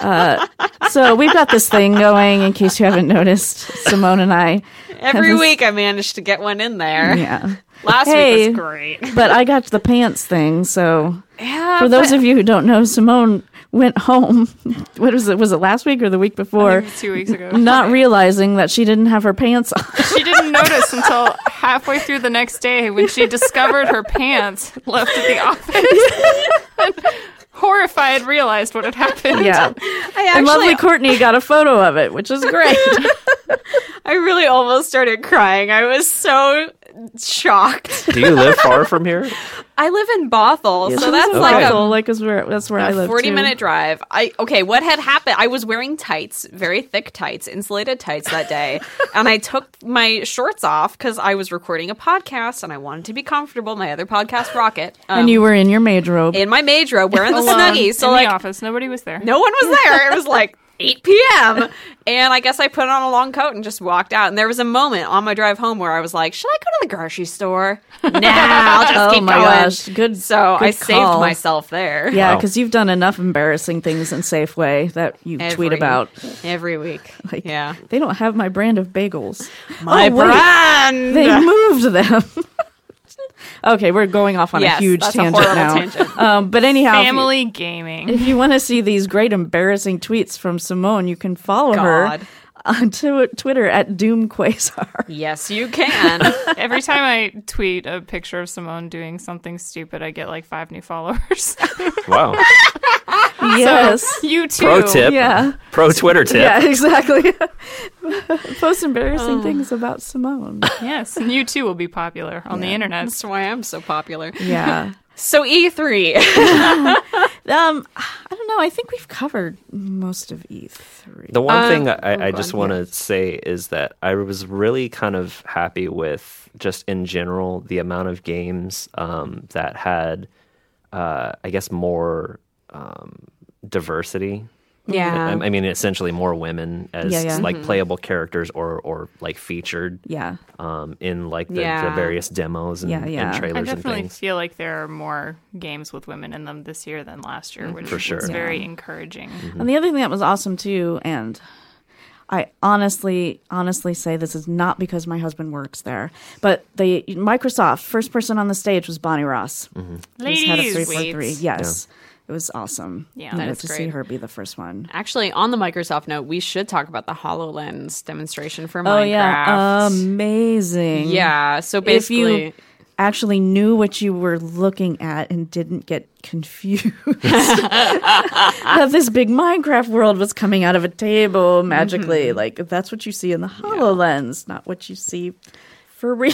Speaker 3: Uh, so we've got this thing going. In case you haven't noticed, Simone and I.
Speaker 4: Every
Speaker 3: this-
Speaker 4: week I managed to get one in there.
Speaker 3: Yeah.
Speaker 4: Last
Speaker 3: Hey.
Speaker 4: week was great.
Speaker 3: But I got the pants thing. So
Speaker 4: Yeah.
Speaker 3: for those of you who don't know, Simone went home. What was it? Was it last week or the week before?
Speaker 5: Two weeks ago.
Speaker 3: Not realizing that she didn't have her pants on.
Speaker 5: She didn't notice until halfway through the next day when she discovered her pants left at the office. Horrified, realized what had happened.
Speaker 3: Yeah.
Speaker 4: I
Speaker 3: And lovely Courtney got a photo of it, which is great.
Speaker 4: I really almost started crying. I was so shocked.
Speaker 6: Do you live far from here?
Speaker 4: I live in Bothell, so that's
Speaker 6: Okay.
Speaker 4: like a
Speaker 3: like is where that's where I live.
Speaker 4: 40
Speaker 3: too.
Speaker 4: minute drive. I okay, what had happened? I was wearing tights, very thick tights, insulated tights that day, and I took my shorts off cuz I was recording a podcast and I wanted to be comfortable. My other podcast Rocket. Um,
Speaker 3: and you were in your maid robe.
Speaker 4: in my maid robe wearing the
Speaker 5: Alone
Speaker 4: snuggie. So
Speaker 5: in
Speaker 4: like
Speaker 5: the office, nobody was there.
Speaker 4: no one was there. It was like 8 p.m. And I guess I put on a long coat and just walked out. And there was a moment on my drive home where I was like, should I go to the grocery store? Nah, I'll just
Speaker 3: oh
Speaker 4: keep
Speaker 3: my
Speaker 4: going.
Speaker 3: gosh, good.
Speaker 4: So I
Speaker 3: good
Speaker 4: saved
Speaker 3: call.
Speaker 4: myself there.
Speaker 3: Yeah,
Speaker 6: Wow.
Speaker 3: because you've done enough embarrassing things in Safeway that you tweet about.
Speaker 4: every week.
Speaker 3: Like,
Speaker 4: yeah.
Speaker 3: they don't have my brand of bagels.
Speaker 4: My
Speaker 3: Oh, wait,
Speaker 4: brand.
Speaker 3: They moved them. okay, we're going off on
Speaker 4: Yes,
Speaker 3: a huge
Speaker 4: that's a
Speaker 3: tangent
Speaker 4: horrible
Speaker 3: now.
Speaker 4: tangent.
Speaker 3: Um, but anyhow, if you-
Speaker 5: Family gaming.
Speaker 3: if you want to see these great embarrassing tweets from Simone, you can follow her on tw- Twitter at Doom Quasar.
Speaker 4: Yes, you can.
Speaker 5: Every time I tweet a picture of Simone doing something stupid, I get like five new followers.
Speaker 6: Wow.
Speaker 3: Yes.
Speaker 5: you too.
Speaker 6: Pro tip.
Speaker 3: Yeah.
Speaker 6: Pro Twitter tip.
Speaker 3: Yeah, exactly. Post embarrassing things about Simone.
Speaker 5: Yes, and you too will be popular on the internet.
Speaker 4: That's why I'm so popular.
Speaker 3: Yeah.
Speaker 4: So E E3.
Speaker 3: Um, I don't know. I think we've covered most of E3.
Speaker 6: The one
Speaker 4: Uh,
Speaker 6: thing I, I
Speaker 3: oh,
Speaker 6: just
Speaker 3: God,
Speaker 6: want
Speaker 3: yeah.
Speaker 6: to say is that I was really kind of happy with just in general the amount of games um, that had, uh, I guess, more um, diversity.
Speaker 4: yeah.
Speaker 6: I, I mean, essentially more women as
Speaker 3: Yeah, yeah.
Speaker 6: like playable characters or or like featured
Speaker 3: Yeah.
Speaker 6: um, in like the, the various demos and,
Speaker 3: Yeah, yeah.
Speaker 6: and
Speaker 3: I
Speaker 5: I
Speaker 6: trailers and
Speaker 5: definitely
Speaker 6: things.
Speaker 5: feel like there are more games with women in them this year than last year, which
Speaker 6: For sure.
Speaker 5: is very
Speaker 3: Yeah.
Speaker 5: encouraging.
Speaker 3: And the other thing that was awesome too, and I honestly, honestly say this is not because my husband works there, but the Microsoft first person on the stage was Bonnie Ross. who's head of
Speaker 5: Ladies,
Speaker 3: 343. Yes. It was awesome.
Speaker 5: Yeah, that
Speaker 4: is
Speaker 3: to see her be the first one.
Speaker 4: Actually, on the Microsoft note, we should talk about the HoloLens demonstration for
Speaker 3: Oh
Speaker 4: Minecraft.
Speaker 3: yeah, amazing.
Speaker 4: yeah. So
Speaker 3: If you actually knew what you were looking at and didn't get confused that this big Minecraft world was coming out of a table magically,
Speaker 4: Mm-hmm.
Speaker 3: like that's what you see in the HoloLens, not what you see for real.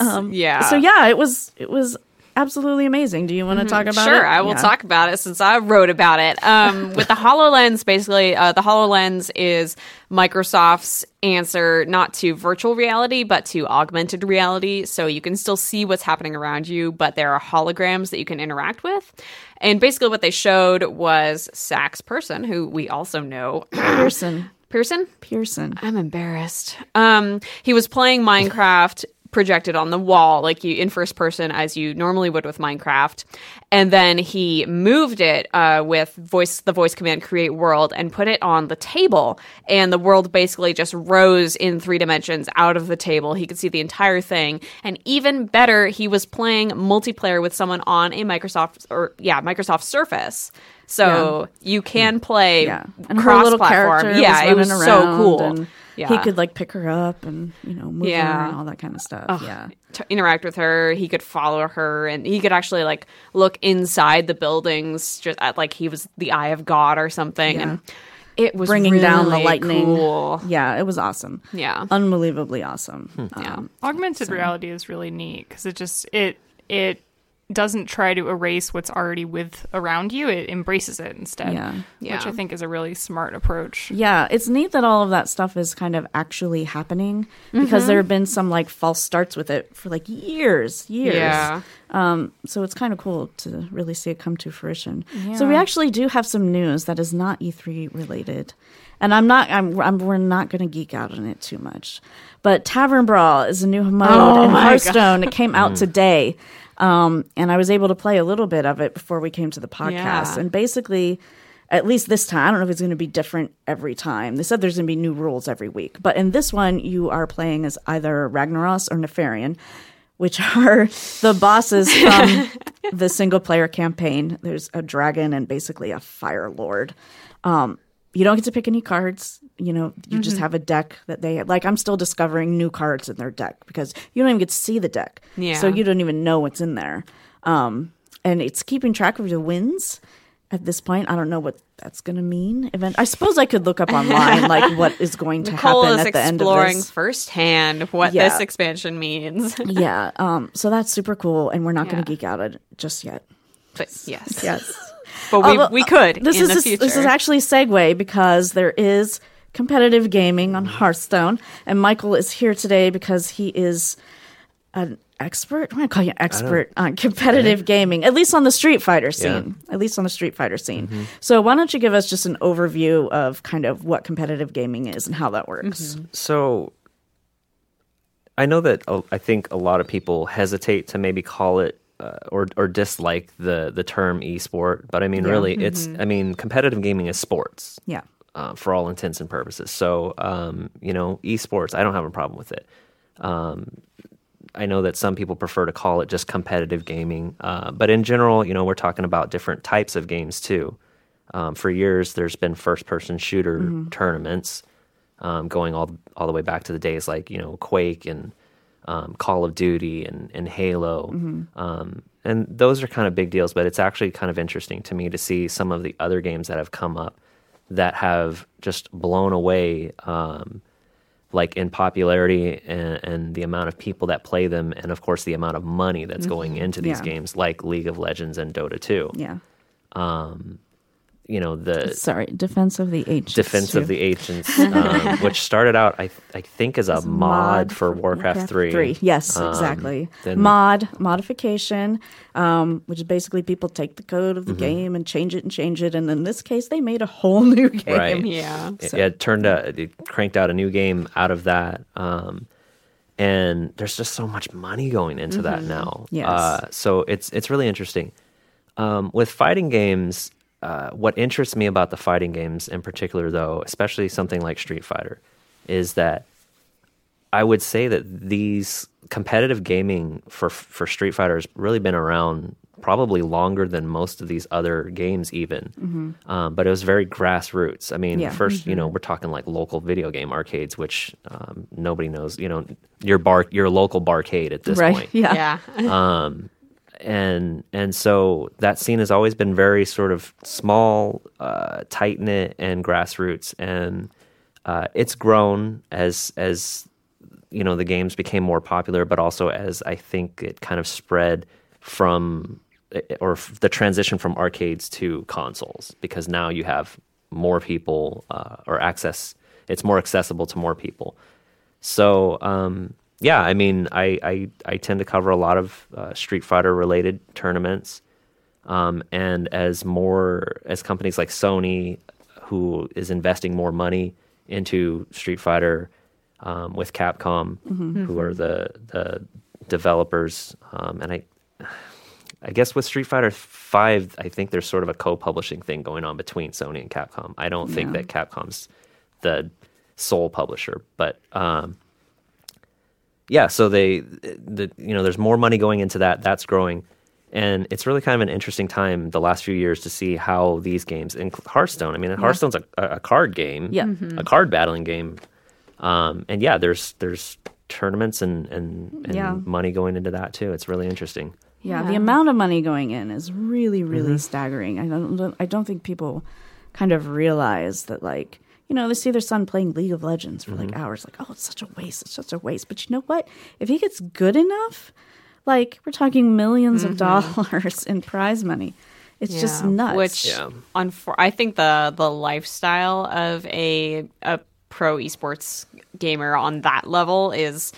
Speaker 3: um,
Speaker 4: yeah.
Speaker 3: So yeah, it was it was absolutely amazing. Do you want to talk about it?
Speaker 4: Mm-hmm. Sure, I will
Speaker 3: Yeah.
Speaker 4: talk about it since I wrote about it. Um, with the HoloLens, basically, uh, the HoloLens is Microsoft's answer not to virtual reality, but to augmented reality. So you can still see what's happening around you, but there are holograms that you can interact with. And basically, what they showed was Saxs Persson, who we also know.
Speaker 3: Pearson.
Speaker 4: Pearson?
Speaker 3: Pearson.
Speaker 4: I'm embarrassed. Um, he was playing Minecraft projected on the wall, like you in first person as you normally would with Minecraft, and then he moved it uh, with voice the voice command create world and put it on the table, and the world basically just rose in three dimensions out of the table. He could see the entire thing, and even better, he was playing multiplayer with someone on a Microsoft or yeah Microsoft Surface. So you can play
Speaker 3: Yeah. Little
Speaker 4: cross-platform. Yeah, it was so cool.
Speaker 3: And
Speaker 4: Yeah.
Speaker 3: He could like pick her up and, you know, move her and all that kind of stuff. yeah.
Speaker 4: to interact with her. He could follow her, and he could actually like look inside the buildings, just at, like he was the eye of God or something. And it was
Speaker 3: Bringing down the lightning.
Speaker 4: Cool.
Speaker 3: Yeah, it was awesome.
Speaker 4: Yeah.
Speaker 3: Unbelievably awesome.
Speaker 4: Yeah.
Speaker 3: Um,
Speaker 5: Augmented reality is really neat because it just it it doesn't try to erase what's already with around you. It embraces it instead.
Speaker 3: Yeah.
Speaker 5: Which I think is a really smart approach.
Speaker 3: Yeah, it's neat that all of that stuff is kind of actually happening because there have been some like false starts with it for like years, years.
Speaker 4: Yeah.
Speaker 3: Um, so it's kind of cool to really see it come to fruition. So we actually do have some news that is not E3 related, and I'm not. I'm. I'm we're not going to geek out on it too much. But Tavern Brawl is a new mode in Hearthstone. It came out today, um, and I was able to play a little bit of it before we came to the podcast.
Speaker 4: Yeah.
Speaker 3: And basically, at least this time, I don't know if it's going to be different every time. They said there's going to be new rules every week, but in this one, you are playing as either Ragnaros or Nefarian, which are the bosses from the single player campaign. There's a dragon and basically a fire lord. Um, you don't get to pick any cards. You know, you just
Speaker 4: Mm-hmm.
Speaker 3: have a deck that they like. I'm still discovering new cards in their deck because you don't even get to see the deck.
Speaker 4: Yeah.
Speaker 3: So you don't even know what's in there. Um, and it's keeping track of your wins at this point. I don't know what that's going to mean. Event. I suppose I could look up online like what is going to
Speaker 4: Nicole
Speaker 3: happen
Speaker 4: is
Speaker 3: at the end of
Speaker 4: exploring firsthand what
Speaker 3: Yeah.
Speaker 4: this expansion means.
Speaker 3: yeah. Um. So that's super cool, and we're not going to geek out it just yet.
Speaker 4: but yes,
Speaker 3: Yes.
Speaker 4: but we,
Speaker 3: Although,
Speaker 4: we could
Speaker 3: This
Speaker 4: in
Speaker 3: is
Speaker 4: the
Speaker 3: this,
Speaker 4: future.
Speaker 3: this is actually a segue because there is competitive gaming on Hearthstone, and Michael is here today because he is an expert. I'm going to call you an expert on competitive gaming, at least on the Street Fighter scene. At least on the Street Fighter scene.
Speaker 6: Mm-hmm.
Speaker 3: So why don't you give us just an overview of kind of what competitive gaming is and how that works?
Speaker 6: So I know that uh, I think a lot of people hesitate to maybe call it uh, or or dislike the the term esport, but I mean really it's I mean competitive gaming is sports.
Speaker 3: Yeah.
Speaker 6: Uh, for all intents and purposes. So, um, you know, esports, I don't have a problem with it. Um, I know that some people prefer to call it just competitive gaming, uh, but in general, you know, we're talking about different types of games too. Um, for years, there's been first-person shooter tournaments um, going all all the way back to the days like you know Quake and um, Call of Duty and and Halo, um, and those are kind of big deals. But it's actually kind of interesting to me to see some of the other games that have come up that have just blown away. Um, like in popularity and, and the amount of people that play them, and of course the amount of money that's going into these
Speaker 3: Yeah.
Speaker 6: games, like League of Legends and Dota 2.
Speaker 3: Yeah.
Speaker 6: You know, the
Speaker 3: Sorry, Defense of the Ancients.
Speaker 6: Defense of the Ancients, um, which started out, I, I think, as a mod,
Speaker 3: mod
Speaker 6: for Warcraft, 3.
Speaker 3: Yes,
Speaker 6: Um,
Speaker 3: exactly.
Speaker 6: then-
Speaker 3: mod modification, um, which is basically people take the code
Speaker 6: Mm-hmm.
Speaker 3: of the game and change it and change it. And in this case, they made a whole new game.
Speaker 6: Right.
Speaker 4: yeah.
Speaker 6: It, it turned out, it cranked out a new game out of that. Um, and there's just so much money going into that now.
Speaker 3: Yes.
Speaker 6: Uh, so it's it's really interesting. Um, with fighting games, uh, what interests me about the fighting games in particular, though, especially something like Street Fighter, is that I would say that these competitive gaming for for Street Fighter has really been around probably longer than most of these other games, even. Um, but it was very grassroots. I mean,
Speaker 3: Yeah.
Speaker 6: 1st you know, we're talking like local video game arcades, which um, nobody knows. You know, your bar, your local barcade at this
Speaker 3: Right.
Speaker 6: point
Speaker 3: Yeah.
Speaker 4: Yeah.
Speaker 6: And and so that scene has always been very sort of small, uh, tight knit, and grassroots, and uh, it's grown as as you know the games became more popular, but also as I think it kind of spread from or f- the transition from arcades to consoles because now you have more people uh, or access. It's more accessible to more people. So um, yeah, I mean, I, I I tend to cover a lot of uh, Street Fighter related tournaments, um, and as more as companies like Sony, who is investing more money into Street Fighter um, with Capcom, who are the the developers, um, and I I guess with Street Fighter Five, I think there's sort of a co-publishing thing going on between Sony and Capcom. I don't think that Capcom's the sole publisher, but um, yeah. So they, the you know, there's more money going into that. That's growing, and it's really kind of an interesting time the last few years to see how these games, and Hearthstone. I mean, Hearthstone's a, a card game,
Speaker 3: Yeah.
Speaker 6: a card battling game, um, and yeah, there's there's tournaments and and, and
Speaker 3: Yeah.
Speaker 6: money going into that too. It's really interesting.
Speaker 3: Yeah, the amount of money going in is really, really staggering. I don't, I don't think people kind of realize that, like, you know, they see their son playing League of Legends for like hours, like, oh, it's such a waste, it's such a waste. But you know what? If he gets good enough, like, we're talking 1000000s of dollars in prize money. It's just nuts.
Speaker 4: Which,
Speaker 6: Yeah.
Speaker 4: unfor- I think the the lifestyle of a a pro esports gamer on that level is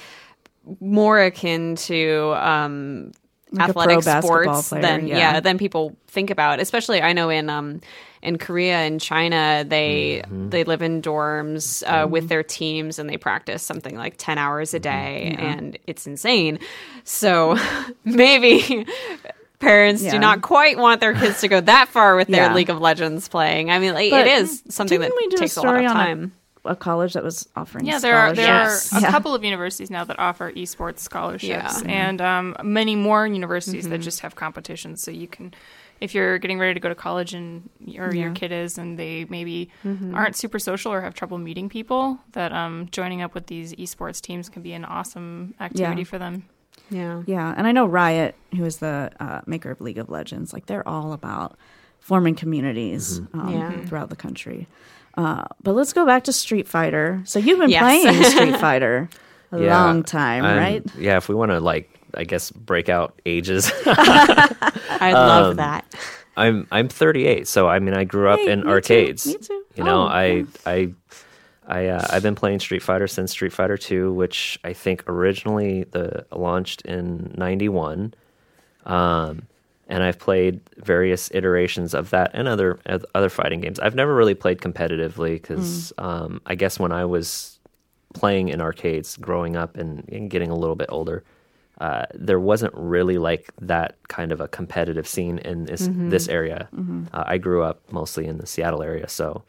Speaker 4: more akin to um,
Speaker 3: Like
Speaker 4: athletic sports
Speaker 3: player,
Speaker 4: than
Speaker 3: yeah.
Speaker 4: yeah. than people think about. Especially, I know in um, in Korea and China, they they live in dorms uh, with their teams and they practice something like ten hours a day, and it's insane. So maybe. Parents
Speaker 3: Yeah.
Speaker 4: do not quite want their kids to go that far with their
Speaker 3: Yeah.
Speaker 4: League of Legends playing. I mean, like, it is something that
Speaker 3: we
Speaker 4: takes
Speaker 3: a
Speaker 4: a, lot
Speaker 3: story
Speaker 4: of
Speaker 3: on
Speaker 4: time.
Speaker 3: A, a college that was offering
Speaker 5: Yeah, there are there are a
Speaker 3: Yeah.
Speaker 5: couple of universities now that offer esports scholarships,
Speaker 4: Yeah. Mm-hmm.
Speaker 5: and um, many more universities that just have competitions. So you can, if you're getting ready to go to college and or your kid is, and they maybe
Speaker 4: Mm-hmm.
Speaker 5: aren't super social or have trouble meeting people, that um, joining up with these esports teams can be an awesome activity
Speaker 3: Yeah.
Speaker 5: for them.
Speaker 4: Yeah.
Speaker 3: Yeah, and I know Riot, who is the uh, maker of League of Legends, like they're all about forming communities um,
Speaker 4: Yeah.
Speaker 3: throughout the country. Uh, but let's go back to Street Fighter. So you've been
Speaker 4: Yes.
Speaker 3: playing Street Fighter a
Speaker 6: Yeah,
Speaker 3: long time,
Speaker 6: I'm-
Speaker 3: right?
Speaker 6: Yeah, if we want to like, I guess breakout ages.
Speaker 4: I love
Speaker 6: Um,
Speaker 4: that.
Speaker 6: I'm I'm 38, so I mean I grew up
Speaker 3: Hey,
Speaker 6: in
Speaker 3: me too,
Speaker 6: arcades.
Speaker 3: me too.
Speaker 6: You know,
Speaker 3: Oh,
Speaker 6: I
Speaker 3: yeah.
Speaker 6: I I uh, I've been playing Street Fighter since Street Fighter 2, which I think originally the launched in 91. Um and I've played various iterations of that and other other fighting games. I've never really played competitively because
Speaker 3: Mm.
Speaker 6: um, I guess when I was playing in arcades growing up and, and getting a little bit older, uh, there wasn't really like that kind of a competitive scene in this this area. Uh, I grew up mostly in the Seattle area, so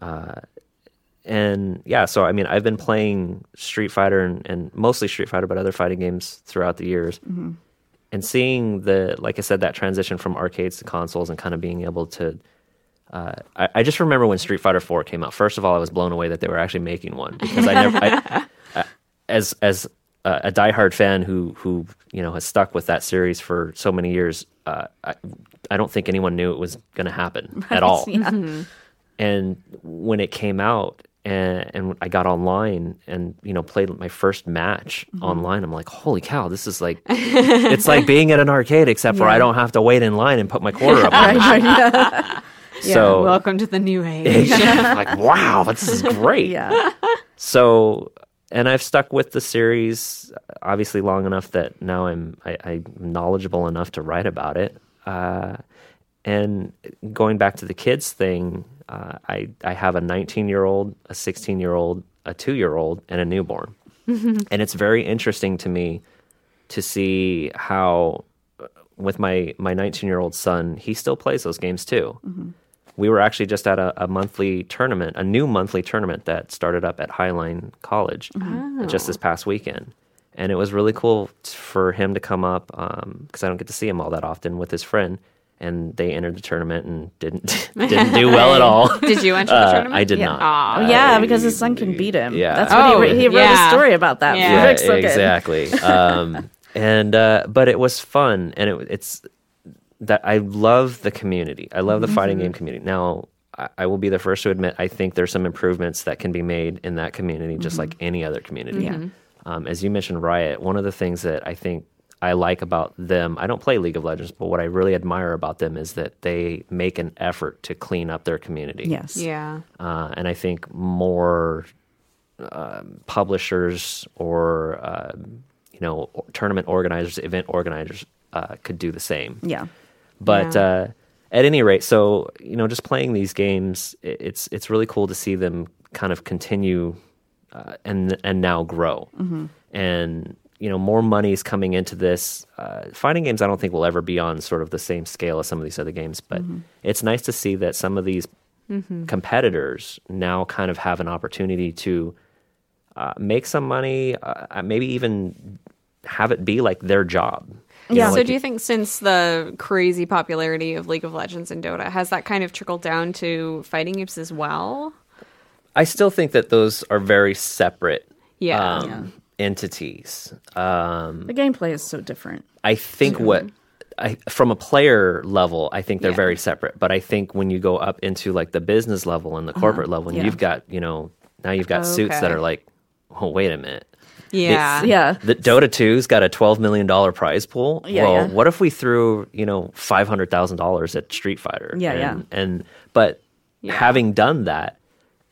Speaker 6: uh, and yeah, so I mean, I've been playing Street Fighter and, and mostly Street Fighter, but other fighting games throughout the years. And seeing the, like I said, that transition from arcades to consoles and kind of being able to. Uh, I, I just remember when Street Fighter Four came out. First of all, I was blown away that they were actually making one because I never, I, I, as as a, a diehard fan who who you know has stuck with that series for so many years, uh, I, I don't think anyone knew it was going to happen at all
Speaker 3: Yeah.
Speaker 6: and when it came out and, and I got online and you know played my first match
Speaker 3: Mm-hmm.
Speaker 6: online, I'm like, holy cow, this is like it's like being at an arcade except for I don't have to wait in line and put my quarter up. on
Speaker 3: Right, right, yeah.
Speaker 6: So
Speaker 4: Welcome to the new age.
Speaker 6: like wow, this is great.
Speaker 3: yeah.
Speaker 6: So and I've stuck with the series obviously long enough that now I'm I, I'm knowledgeable enough to write about it. Uh, and going back to the kids thing, uh, I I have a 19 year old, a 16 year old, a two year old, and a newborn, and it's very interesting to me to see how with my my 19 year old son, he still plays those games too. We were actually just at a, a monthly tournament, a new monthly tournament that started up at Highline College uh, just this past weekend. And it was really cool t- for him to come up because I don't get to see him all that often with his friend. And they entered the tournament and didn't didn't do well at all.
Speaker 4: Did you enter the
Speaker 6: Uh,
Speaker 4: tournament?
Speaker 6: I did
Speaker 3: Yeah.
Speaker 6: not.
Speaker 4: Aw.
Speaker 3: Oh, yeah, because his son can beat him.
Speaker 6: Yeah.
Speaker 3: That's what
Speaker 4: Oh,
Speaker 3: he, wrote- he wrote
Speaker 4: yeah.
Speaker 3: a story about that.
Speaker 4: Yeah.
Speaker 6: yeah,
Speaker 3: so
Speaker 6: exactly. um, and uh, but it was fun, and it, it's that I love the community. I love the fighting
Speaker 3: Mm-hmm.
Speaker 6: game community. Now, I, I will be the first to admit I think there's some improvements that can be made in that community, just like any other community.
Speaker 3: Mm-hmm. Yeah.
Speaker 6: Um, as you mentioned, Riot. One of the things that I think I like about them, I don't play League of Legends, but what I really admire about them is that they make an effort to clean up their community.
Speaker 3: Yes.
Speaker 4: Yeah.
Speaker 6: Uh, and I think more um, publishers or um, you know tournament organizers, event organizers uh, could do the same.
Speaker 3: Yeah.
Speaker 6: But
Speaker 4: Yeah.
Speaker 6: uh, at any rate, so you know, just playing these games, it's it's really cool to see them kind of continue uh, and and now grow. And you know, more money is coming into this. Uh, fighting games, I don't think will ever be on sort of the same scale as some of these other games, but it's nice to see that some of these competitors now kind of have an opportunity to uh, make some money, uh, maybe even have it be like their job. You
Speaker 3: Yeah.
Speaker 6: know,
Speaker 4: so
Speaker 6: like
Speaker 4: do you think since the crazy popularity of League of Legends and Dota, has that kind of trickled down to fighting games as well?
Speaker 6: I still think that those are very separate
Speaker 4: Yeah.
Speaker 6: um, entities. Um,
Speaker 3: The gameplay is so different.
Speaker 6: I think what I, from a player level, I think they're
Speaker 4: Yeah.
Speaker 6: very separate. But I think when you go up into like the business level and the corporate level, and
Speaker 3: yeah.
Speaker 6: you've got you know now you've got suits that are like, oh wait a minute,
Speaker 4: Yeah.
Speaker 3: Yeah.
Speaker 6: the Dota 2's got a twelve million dollar prize pool.
Speaker 3: Yeah,
Speaker 6: well,
Speaker 3: yeah.
Speaker 6: what if we threw you know five hundred thousand dollars at Street Fighter?
Speaker 3: Yeah,
Speaker 6: and,
Speaker 3: yeah.
Speaker 6: And but having done that,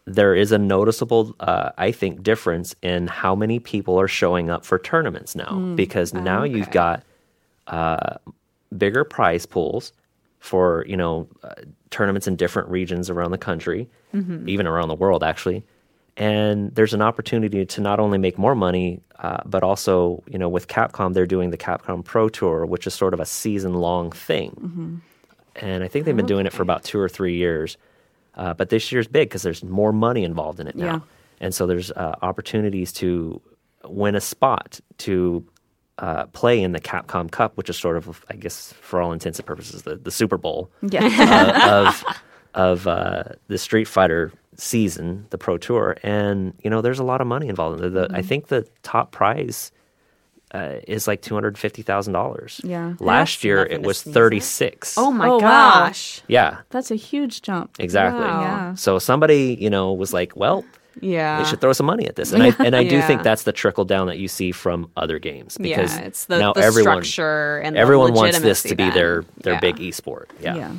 Speaker 6: there is a noticeable, uh, I think, difference in how many people are showing up for tournaments now
Speaker 3: Mm.
Speaker 6: because now you've got uh, bigger prize pools for you know uh, tournaments in different regions around the country,
Speaker 3: Mm-hmm.
Speaker 6: even around the world actually. And there's an opportunity to not only make more money, uh, but also you know with Capcom they're doing the Capcom Pro Tour, which is sort of a season long thing.
Speaker 3: Mm-hmm.
Speaker 6: And I think they've been doing it for about two or three years. Uh, but this year's big because there's more money involved in it now.
Speaker 3: Yeah.
Speaker 6: And so there's uh, opportunities to win a spot to uh, play in the Capcom Cup, which is sort of, I guess, for all intents and purposes, the, the Super Bowl
Speaker 3: Yeah.
Speaker 6: uh, of of uh, the Street Fighter season, the Pro Tour, and you know, there's a lot of money involved. in. The,
Speaker 3: Mm-hmm.
Speaker 6: I think the top prize uh, is like two hundred fifty thousand dollars.
Speaker 3: Yeah.
Speaker 6: Last
Speaker 4: That's
Speaker 6: year it was
Speaker 4: sneeze at.
Speaker 6: thirty six.
Speaker 4: Oh my
Speaker 3: Oh, wow.
Speaker 4: gosh.
Speaker 6: yeah,
Speaker 3: That's a huge jump.
Speaker 6: exactly.
Speaker 4: Wow.
Speaker 3: Yeah.
Speaker 6: So somebody, you know, was like, well.
Speaker 4: Yeah.
Speaker 6: They should throw some money at this, and I and I do
Speaker 4: Yeah.
Speaker 6: think that's the trickle down that you see from other games because
Speaker 4: yeah, it's the,
Speaker 6: now
Speaker 4: the
Speaker 6: everyone
Speaker 4: structure and the
Speaker 6: everyone wants this to be
Speaker 4: then.
Speaker 6: their their
Speaker 4: Yeah.
Speaker 6: big esport. Yeah.
Speaker 3: Yeah.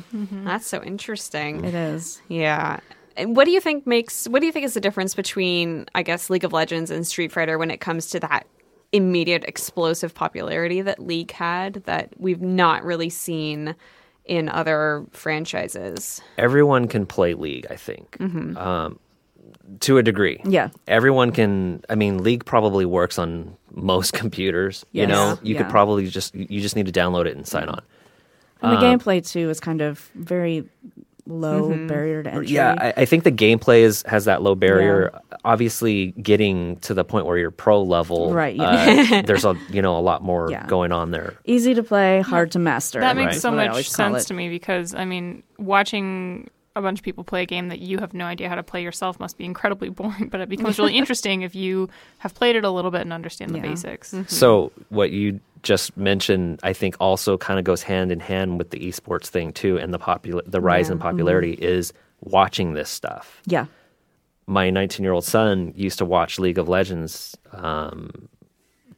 Speaker 4: That's so interesting.
Speaker 3: It is.
Speaker 4: Yeah. And what do you think makes what do you think is the difference between I guess League of Legends and Street Fighter when it comes to that immediate explosive popularity that League had that we've not really seen in other franchises?
Speaker 6: everyone can play League. I think um, to a degree.
Speaker 3: Yeah.
Speaker 6: everyone can. I mean, League probably works on most computers. You know, you could probably just you just need to download it and sign on.
Speaker 3: And the gameplay too is kind of very low barrier to entry.
Speaker 6: Yeah, I, I think the gameplay is has that low barrier. Obviously, getting to the point where you're pro level,
Speaker 3: Right,
Speaker 6: Uh, there's a you know a lot more
Speaker 3: Yeah.
Speaker 6: going on there.
Speaker 3: Easy to play, hard to master.
Speaker 5: That makes
Speaker 6: Right.
Speaker 5: so much sense to me because I mean, watching a bunch of people play a game that you have no idea how to play yourself must be incredibly boring. But it becomes really interesting if you have played it a little bit and understand the
Speaker 3: Yeah.
Speaker 5: basics.
Speaker 6: So what you just mentioned, I think, also kind of goes hand in hand with the esports thing too, and the popula- the rise in popularity is watching this stuff.
Speaker 3: Yeah.
Speaker 6: My 19 year old son used to watch League of Legends, um,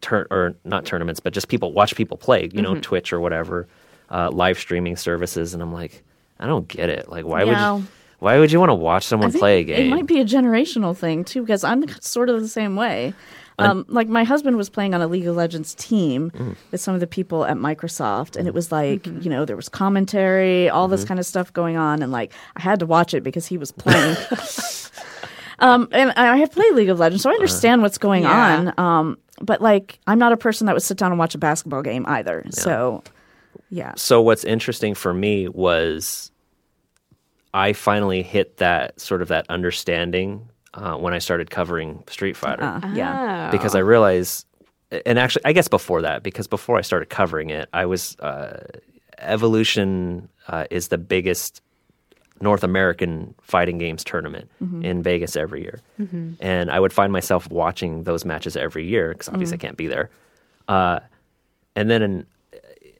Speaker 6: tur- or not tournaments, but just people watch people play, you know, Twitch or whatever, uh, live streaming services, and I'm like, I don't get it. Like, why would you? Why would you want to watch someone
Speaker 3: think
Speaker 6: play a game?
Speaker 3: It might be a generational thing too, because I'm sort of the same way. Um, like my husband was playing on a League of Legends team
Speaker 6: Mm.
Speaker 3: with some of the people at Microsoft, and it was like you know there was commentary, all
Speaker 6: Mm-hmm.
Speaker 3: this kind of stuff going on, and like I had to watch it because he was playing. um, and I have played League of Legends, so I understand what's going
Speaker 4: Yeah.
Speaker 3: on. Um, but like I'm not a person that would sit down and watch a basketball game either. So yeah,
Speaker 6: so what's interesting for me was I finally hit that sort of that understanding uh, when I started covering Street Fighter.
Speaker 3: Uh, yeah,
Speaker 6: because I realized, and actually, I guess before that, because before I started covering it, I was uh, Evolution uh, is the biggest North American fighting games tournament in Vegas every year, and I would find myself watching those matches every year because obviously I can't be there. Uh, and then in,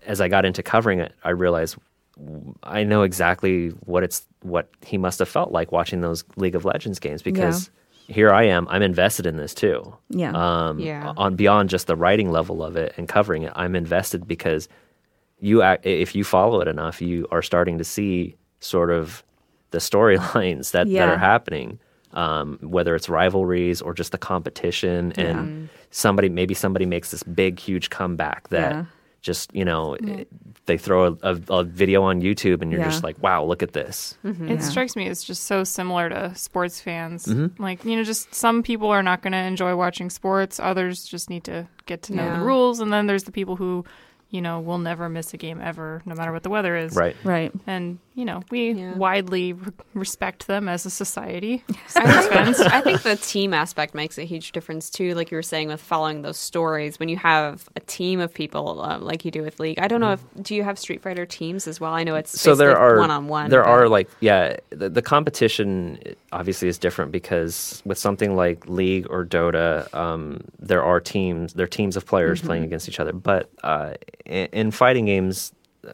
Speaker 6: as I got into covering it, I realized I know exactly what it's what he must have felt like watching those League of Legends games because here I am. I'm invested in this too.
Speaker 3: Yeah.
Speaker 6: Um,
Speaker 4: Yeah.
Speaker 6: On beyond just the writing level of it and covering it, I'm invested because you, if you follow it enough, you are starting to see sort of the storylines that, that are happening. Um, whether it's rivalries or just the competition, and somebody maybe somebody makes this big, huge comeback that
Speaker 3: Yeah.
Speaker 6: Just you know it- they throw a, a, a video on YouTube, and you're
Speaker 3: Yeah.
Speaker 6: just like, wow, look at this.
Speaker 5: It strikes me as just so similar to sports fans.
Speaker 6: Mm-hmm.
Speaker 5: Like, you know, just some people are not going to enjoy watching sports, others just need to get to know
Speaker 4: Yeah.
Speaker 5: the rules. And then there's the people who, you know, will never miss a game ever, no matter what the weather is.
Speaker 6: Right.
Speaker 3: Right.
Speaker 5: And, you know, we
Speaker 4: Yeah.
Speaker 5: widely re- respect them as a society.
Speaker 4: I think, I think the team aspect makes a huge difference too. Like you were saying with following those stories, when you have a team of people uh, like you do with League. I don't know if do you have Street Fighter teams as well? I know it's
Speaker 6: so there are
Speaker 4: one on one.
Speaker 6: There are like yeah, the, the competition obviously is different because with something like League or Dota, um, there are teams, there are teams of players
Speaker 4: Mm-hmm.
Speaker 6: playing against each other. But uh, in, in fighting games,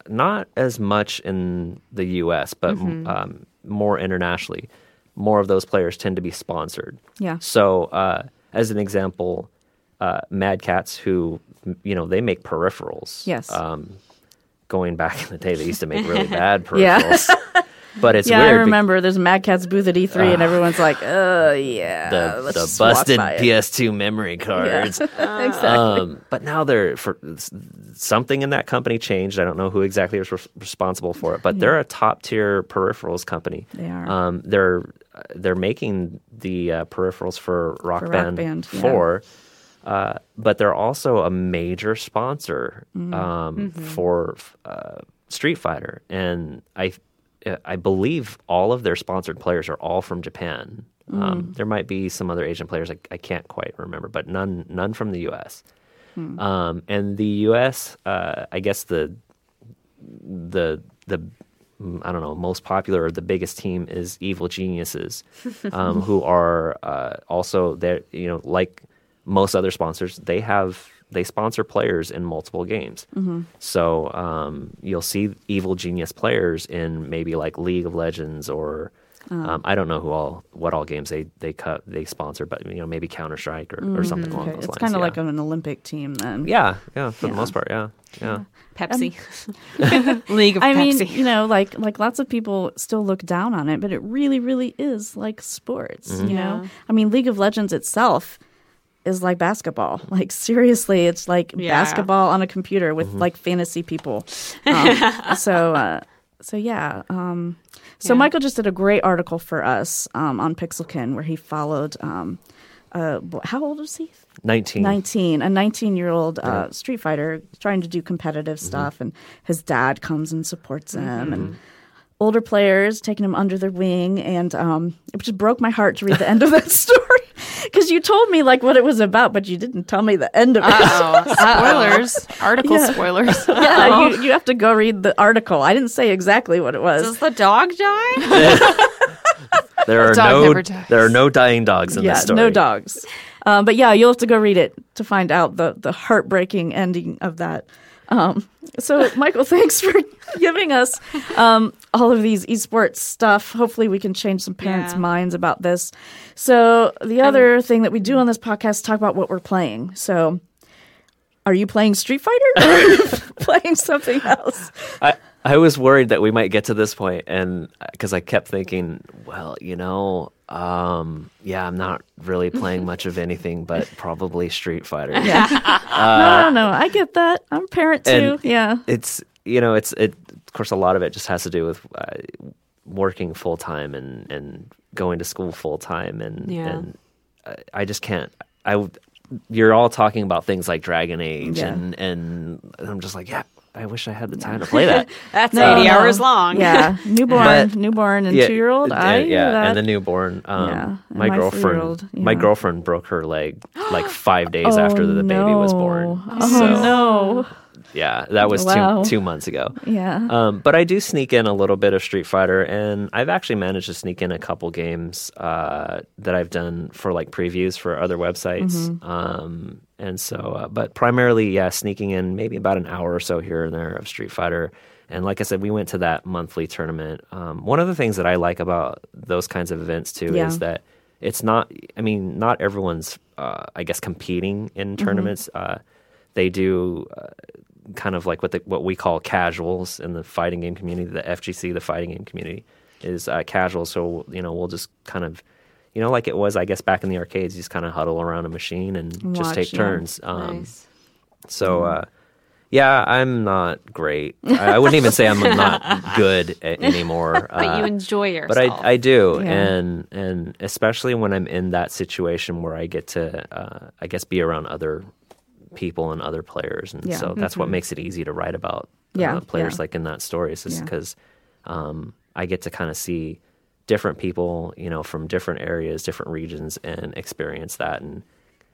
Speaker 6: not as much in the U.S., but
Speaker 4: Mm-hmm.
Speaker 6: um, more internationally. More of those players tend to be sponsored.
Speaker 3: Yeah.
Speaker 6: So, uh, as an example, uh, Mad Catz, who you know they make peripherals.
Speaker 3: Yes.
Speaker 6: Um, going back in the day, they used to make really bad peripherals. Yeah. but it's
Speaker 3: yeah,
Speaker 6: weird.
Speaker 3: I
Speaker 6: be-
Speaker 3: remember there's Mad Catz booth at E3, and everyone's like, "Oh yeah,
Speaker 6: the, the busted. PS2 memory cards.
Speaker 3: exactly.
Speaker 6: Um, but now they're for something in that company changed. I don't know who exactly is res- responsible for it, but they're a top tier peripherals company.
Speaker 3: They are.
Speaker 6: Um, they're they're making the uh, peripherals for Rock
Speaker 3: For Rock
Speaker 6: Band,
Speaker 3: Band, yeah.
Speaker 6: Four. Uh, but they're also a major sponsor
Speaker 3: Mm-hmm.
Speaker 6: um, for uh, Street Fighter, and I I believe all of their sponsored players are all from Japan.
Speaker 3: Mm.
Speaker 6: Um, there might be some other Asian players I, I can't quite remember, but none none from the U.S.
Speaker 3: Hmm.
Speaker 6: Um, and the U.S. Uh, I guess the the the mm, I don't know most popular or the biggest team is Evil Geniuses, um, who are uh, also there. You know, like most other sponsors, they have they sponsor players in multiple games. So um, you'll see Evil Genius players in maybe like League of Legends or. Um, I don't know who all what all games they they cut they sponsor, but you know maybe Counter Strike or, or something along
Speaker 3: Okay,
Speaker 6: those
Speaker 3: It's
Speaker 6: lines.
Speaker 3: kind of
Speaker 6: yeah.
Speaker 3: like an Olympic team then.
Speaker 6: yeah, yeah, for
Speaker 3: Yeah.
Speaker 6: the most part, yeah, yeah.
Speaker 4: Pepsi, League of
Speaker 3: I mean,
Speaker 4: Pepsi.
Speaker 3: you know, like like lots of people still look down on it, but it really, really is like sports.
Speaker 6: Mm-hmm.
Speaker 3: You know,
Speaker 4: Yeah.
Speaker 3: I mean, League of Legends itself is like basketball. Like seriously, it's like
Speaker 4: Yeah.
Speaker 3: basketball on a computer with like fantasy people. Um, so, uh, so yeah. Um, so
Speaker 4: Yeah.
Speaker 3: Michael just did a great article for us um, on Pixelkin where he followed. Um, uh, how old was he?
Speaker 6: Nineteen.
Speaker 3: 19 a 19 year old uh, street fighter trying to do competitive
Speaker 6: Mm-hmm.
Speaker 3: stuff and his dad comes and supports him and older players taking him under their wing and um, it just broke my heart to read the end of that story because you told me like what it was about but you didn't tell me the end of it
Speaker 4: oh,
Speaker 5: Spoilers, article
Speaker 3: Yeah.
Speaker 5: spoilers.
Speaker 3: yeah you, you have to go read the article i didn't say exactly what it was
Speaker 4: does the dog die?
Speaker 6: There are
Speaker 5: dog
Speaker 6: no
Speaker 5: never dies.
Speaker 6: there are no dying dogs in
Speaker 3: yeah
Speaker 6: this story.
Speaker 3: no dogs um, but yeah you'll have to go read it to find out the, the heartbreaking ending of that um, so michael thanks for giving us um, all of these esports stuff. Hopefully we can change some parents
Speaker 4: Yeah.
Speaker 3: minds about this. So the other thing that we do on this podcast is talk about what we're playing. So are you playing street fighter or are you playing something else?
Speaker 6: I, I was worried that we might get to this point, and because I kept thinking, well, you know, um, yeah, I'm not really playing much of anything, but probably Street Fighter.
Speaker 3: yeah. No no no. I get that. I'm a parent too. Yeah.
Speaker 6: It's you know, it's it. Of course, a lot of it just has to do with uh, working full time and and going to school full time, and
Speaker 4: Yeah.
Speaker 6: and I, I just can't. I you're all talking about things like Dragon Age,
Speaker 3: Yeah.
Speaker 6: and and I'm just like, yeah, I wish I had the time to play that.
Speaker 4: That's
Speaker 3: No,
Speaker 4: eighty
Speaker 3: no.
Speaker 4: hours long.
Speaker 3: Yeah, newborn,
Speaker 6: But-
Speaker 3: newborn, and
Speaker 6: Yeah,
Speaker 3: two year old. I
Speaker 6: yeah,
Speaker 3: that.
Speaker 6: and the newborn. Um,
Speaker 3: Yeah, and
Speaker 6: my,
Speaker 3: my
Speaker 6: girlfriend,
Speaker 3: three-year-old,
Speaker 6: my girlfriend broke her leg like five days after the baby was born.
Speaker 3: Oh
Speaker 6: so
Speaker 3: no!
Speaker 6: Yeah, that was
Speaker 3: Wow.
Speaker 6: two two months ago.
Speaker 3: Yeah.
Speaker 6: Um, but I do sneak in a little bit of Street Fighter, and I've actually managed to sneak in a couple games uh, that I've done for like previews for other websites.
Speaker 3: Mm-hmm.
Speaker 6: Um, and so, uh, but primarily, yeah, sneaking in maybe about an hour or so here and there of Street Fighter. And like I said, we went to that monthly tournament. Um, one of the things that I like about those kinds of events too
Speaker 3: Yeah.
Speaker 6: is that it's not. I mean, not everyone's. Uh, I guess competing in tournaments. Uh, they do uh, kind of like what the, what we call casuals in the fighting game community. The FGC, the fighting game community, is uh, casual. So you know, we'll just kind of. You know, like it was, I guess, back in the arcades, you just kind of huddle around a machine and just
Speaker 3: Watch,
Speaker 6: take
Speaker 3: yeah.
Speaker 6: turns. Um,
Speaker 4: nice.
Speaker 6: so, uh, yeah, I'm not great. I, I wouldn't even say I'm not good a- anymore.
Speaker 4: But
Speaker 6: uh,
Speaker 4: you enjoy yourself.
Speaker 6: but I, I do,
Speaker 3: Yeah.
Speaker 6: and and especially when I'm in that situation where I get to, uh, I guess, be around other people and other players, and
Speaker 3: Yeah.
Speaker 6: so that's what makes it easy to write about
Speaker 3: Yeah,
Speaker 6: uh, players
Speaker 3: yeah.
Speaker 6: like in that story. Is just because um, I get to kind of see different people, you know, from different areas, different regions, and experience that, and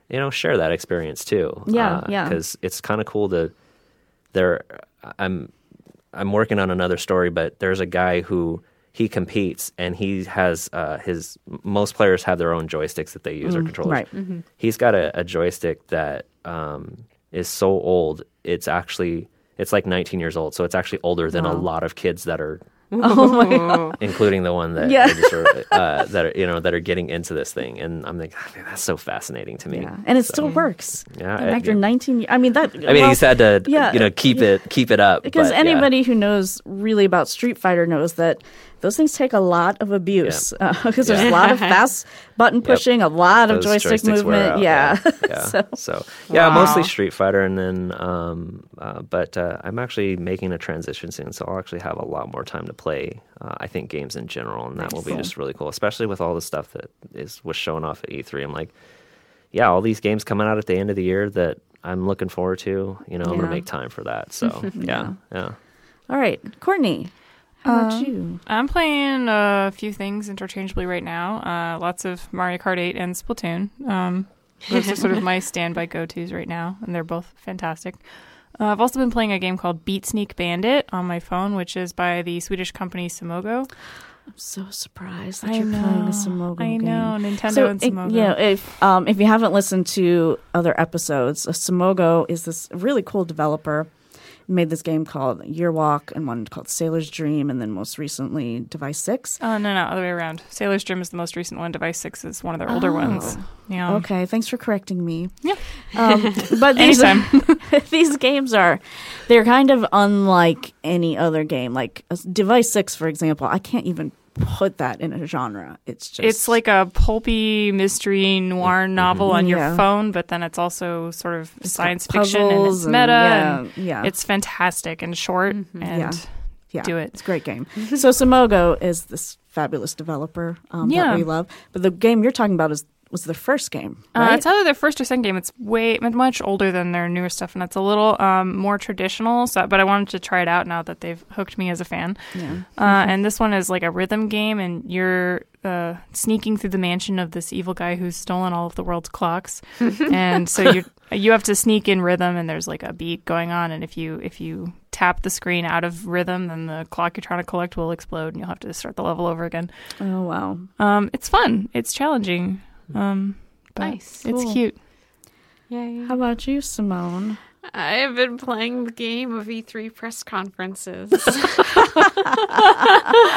Speaker 6: you know, share that experience too.
Speaker 3: Yeah, yeah.
Speaker 6: Because it's kind of cool to. There, I'm I'm working on another story, but there's a guy who he competes and he has uh, his most players have their own joysticks that they use or controllers.
Speaker 3: right.
Speaker 6: He's got a, a joystick that um, is so old it's actually it's like 19 years old, so it's actually older than a lot of kids that are. including the one that
Speaker 3: Yeah.
Speaker 6: I sort of, uh, that are you know that are getting into this thing, and I'm like, "Man, that's so fascinating to me.
Speaker 3: Yeah, and it still works.
Speaker 6: Yeah,
Speaker 3: And after
Speaker 6: yeah.
Speaker 3: 19 years, I mean that.
Speaker 6: I mean, he's had to
Speaker 3: yeah,
Speaker 6: you know keep it keep it up
Speaker 3: because
Speaker 6: but, yeah.
Speaker 3: anybody who knows really about Street Fighter knows that those things take a lot of abuse because there's a lot of fast button pushing, a lot of
Speaker 6: Those
Speaker 3: joystick movement.
Speaker 6: out,
Speaker 3: yeah.
Speaker 6: yeah.
Speaker 3: so,
Speaker 6: so, yeah,
Speaker 5: Wow.
Speaker 6: mostly Street Fighter, and then um, uh, but uh, I'm actually making a transition soon, so I'll actually have a lot more time to play. Uh, I think games in general, and that will be
Speaker 3: Cool.
Speaker 6: just really cool, especially with all the stuff that is was shown off at E3. I'm like, yeah, all these games coming out at the end of the year that I'm looking forward to. You know, I'm gonna make time for that. So yeah, yeah.
Speaker 3: all right, Courtney, how
Speaker 5: Um,
Speaker 3: about you?
Speaker 5: I'm playing a few things interchangeably right now. Uh, lots of Mario Kart 8 and Splatoon. Um, those are sort of my standby go tos right now, and they're both fantastic. Uh, I've also been playing a game called Beat Sneak Bandit on my phone, which is by the Swedish company Simogo.
Speaker 3: I'm so surprised that
Speaker 5: I
Speaker 3: you're playing
Speaker 5: know,
Speaker 3: a Simogo game.
Speaker 5: I
Speaker 3: game.
Speaker 5: know, Nintendo
Speaker 3: So,
Speaker 5: and
Speaker 3: it-
Speaker 5: Simogo.
Speaker 3: yeah, if um, if you haven't listened to other episodes, uh, Simogo is this really cool developer. Made this game called Year Walk and one called Sailor's Dream, and then most recently Device Six.
Speaker 5: Oh, no, no, other way around. Sailor's Dream is the most recent one. Device 6 is one of their older ones. Yeah.
Speaker 3: Okay, thanks for correcting me.
Speaker 5: Yeah.
Speaker 3: Um, but these these games are they're kind of unlike any other game. Like uh, Device Six, for example, I can't even put that in a genre. It's just
Speaker 5: It's like a pulpy mystery noir novel on your
Speaker 3: Yeah.
Speaker 5: phone, but then it's also sort of
Speaker 3: got
Speaker 5: science fiction and it's
Speaker 3: and-
Speaker 5: meta.
Speaker 3: yeah,
Speaker 5: and
Speaker 3: yeah.
Speaker 5: It's fantastic and short and
Speaker 3: Yeah. yeah,
Speaker 5: do it.
Speaker 3: It's a great game. so Simogo is this fabulous developer um,
Speaker 5: Yeah.
Speaker 3: that we love. But the game you're talking about is was the first game,
Speaker 5: Uh, it's either their first or second game. It's way much older than their newer stuff, and it's a little um, more traditional. So, but I wanted to try it out now that they've hooked me as a fan.
Speaker 3: yeah.
Speaker 5: Uh, and this one is like a rhythm game, and you're uh, sneaking through the mansion of this evil guy who's stolen all of the world's clocks. and so you you have to sneak in rhythm, and there's like a beat going on. And if you if you tap the screen out of rhythm, then the clock you're trying to collect will explode, and you'll have to start the level over again.
Speaker 3: Oh wow.
Speaker 5: Um, it's fun. It's challenging. Um, but
Speaker 4: Nice.
Speaker 5: It's
Speaker 3: Cool.
Speaker 5: cute.
Speaker 4: Yay.
Speaker 3: How about you, Simone?
Speaker 4: I have been playing the game of E3 press conferences.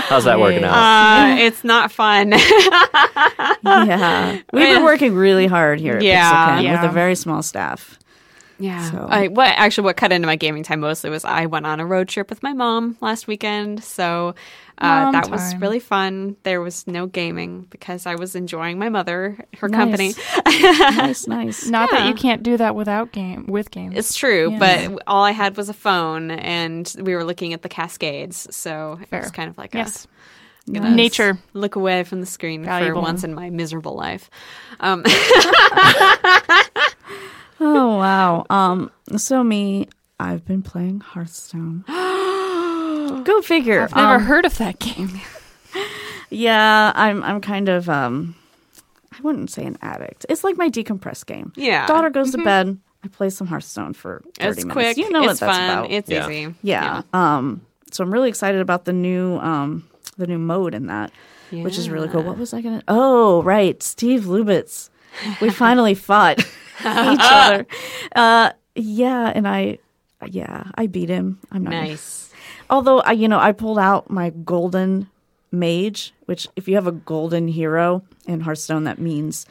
Speaker 6: How's that working out?
Speaker 4: uh, it's not fun.
Speaker 3: yeah, we've been working really hard here at
Speaker 4: Yeah,
Speaker 3: Pixelkin
Speaker 5: yeah.
Speaker 3: with a very small staff.
Speaker 4: Yeah.
Speaker 3: So-
Speaker 4: I, what actually what cut into my gaming time mostly was I went on a road trip with my mom last weekend, so uh, that was really fun. There was no gaming because I was enjoying my mother, her company.
Speaker 3: nice, nice.
Speaker 5: Not that you can't do that without game with games.
Speaker 4: It's true,
Speaker 5: Yeah.
Speaker 4: but all I had was a phone, and we were looking at the Cascades, so it was kind of like
Speaker 5: yes.
Speaker 4: a gonna
Speaker 5: Nature.
Speaker 4: look away from the screen
Speaker 5: Valuable.
Speaker 4: for once in my miserable life. Um,
Speaker 3: Oh wow. Um. So me, I've been playing Hearthstone. Go figure.
Speaker 5: I've never
Speaker 3: Um,
Speaker 5: heard of that game.
Speaker 3: Yeah, I'm. I'm kind of. Um. I wouldn't say an addict. It's like my decompress game.
Speaker 4: Yeah.
Speaker 3: Daughter goes to bed. I play some Hearthstone for thirty
Speaker 4: it's
Speaker 3: minutes.
Speaker 4: quick.
Speaker 3: You know
Speaker 4: it's
Speaker 3: what that's
Speaker 4: fun.
Speaker 3: about.
Speaker 4: It's
Speaker 6: Yeah.
Speaker 4: easy.
Speaker 3: yeah. Um. So I'm really excited about the new. Um. The new mode in that, which is really cool. What was I gonna? Oh, right, Steve Lubitz. We finally fought each other. Uh. Yeah, and I. Yeah, I beat him. I'm not.
Speaker 4: Nice.
Speaker 3: Although I, you know, I pulled out my golden mage, which if you have a golden hero in Hearthstone, that means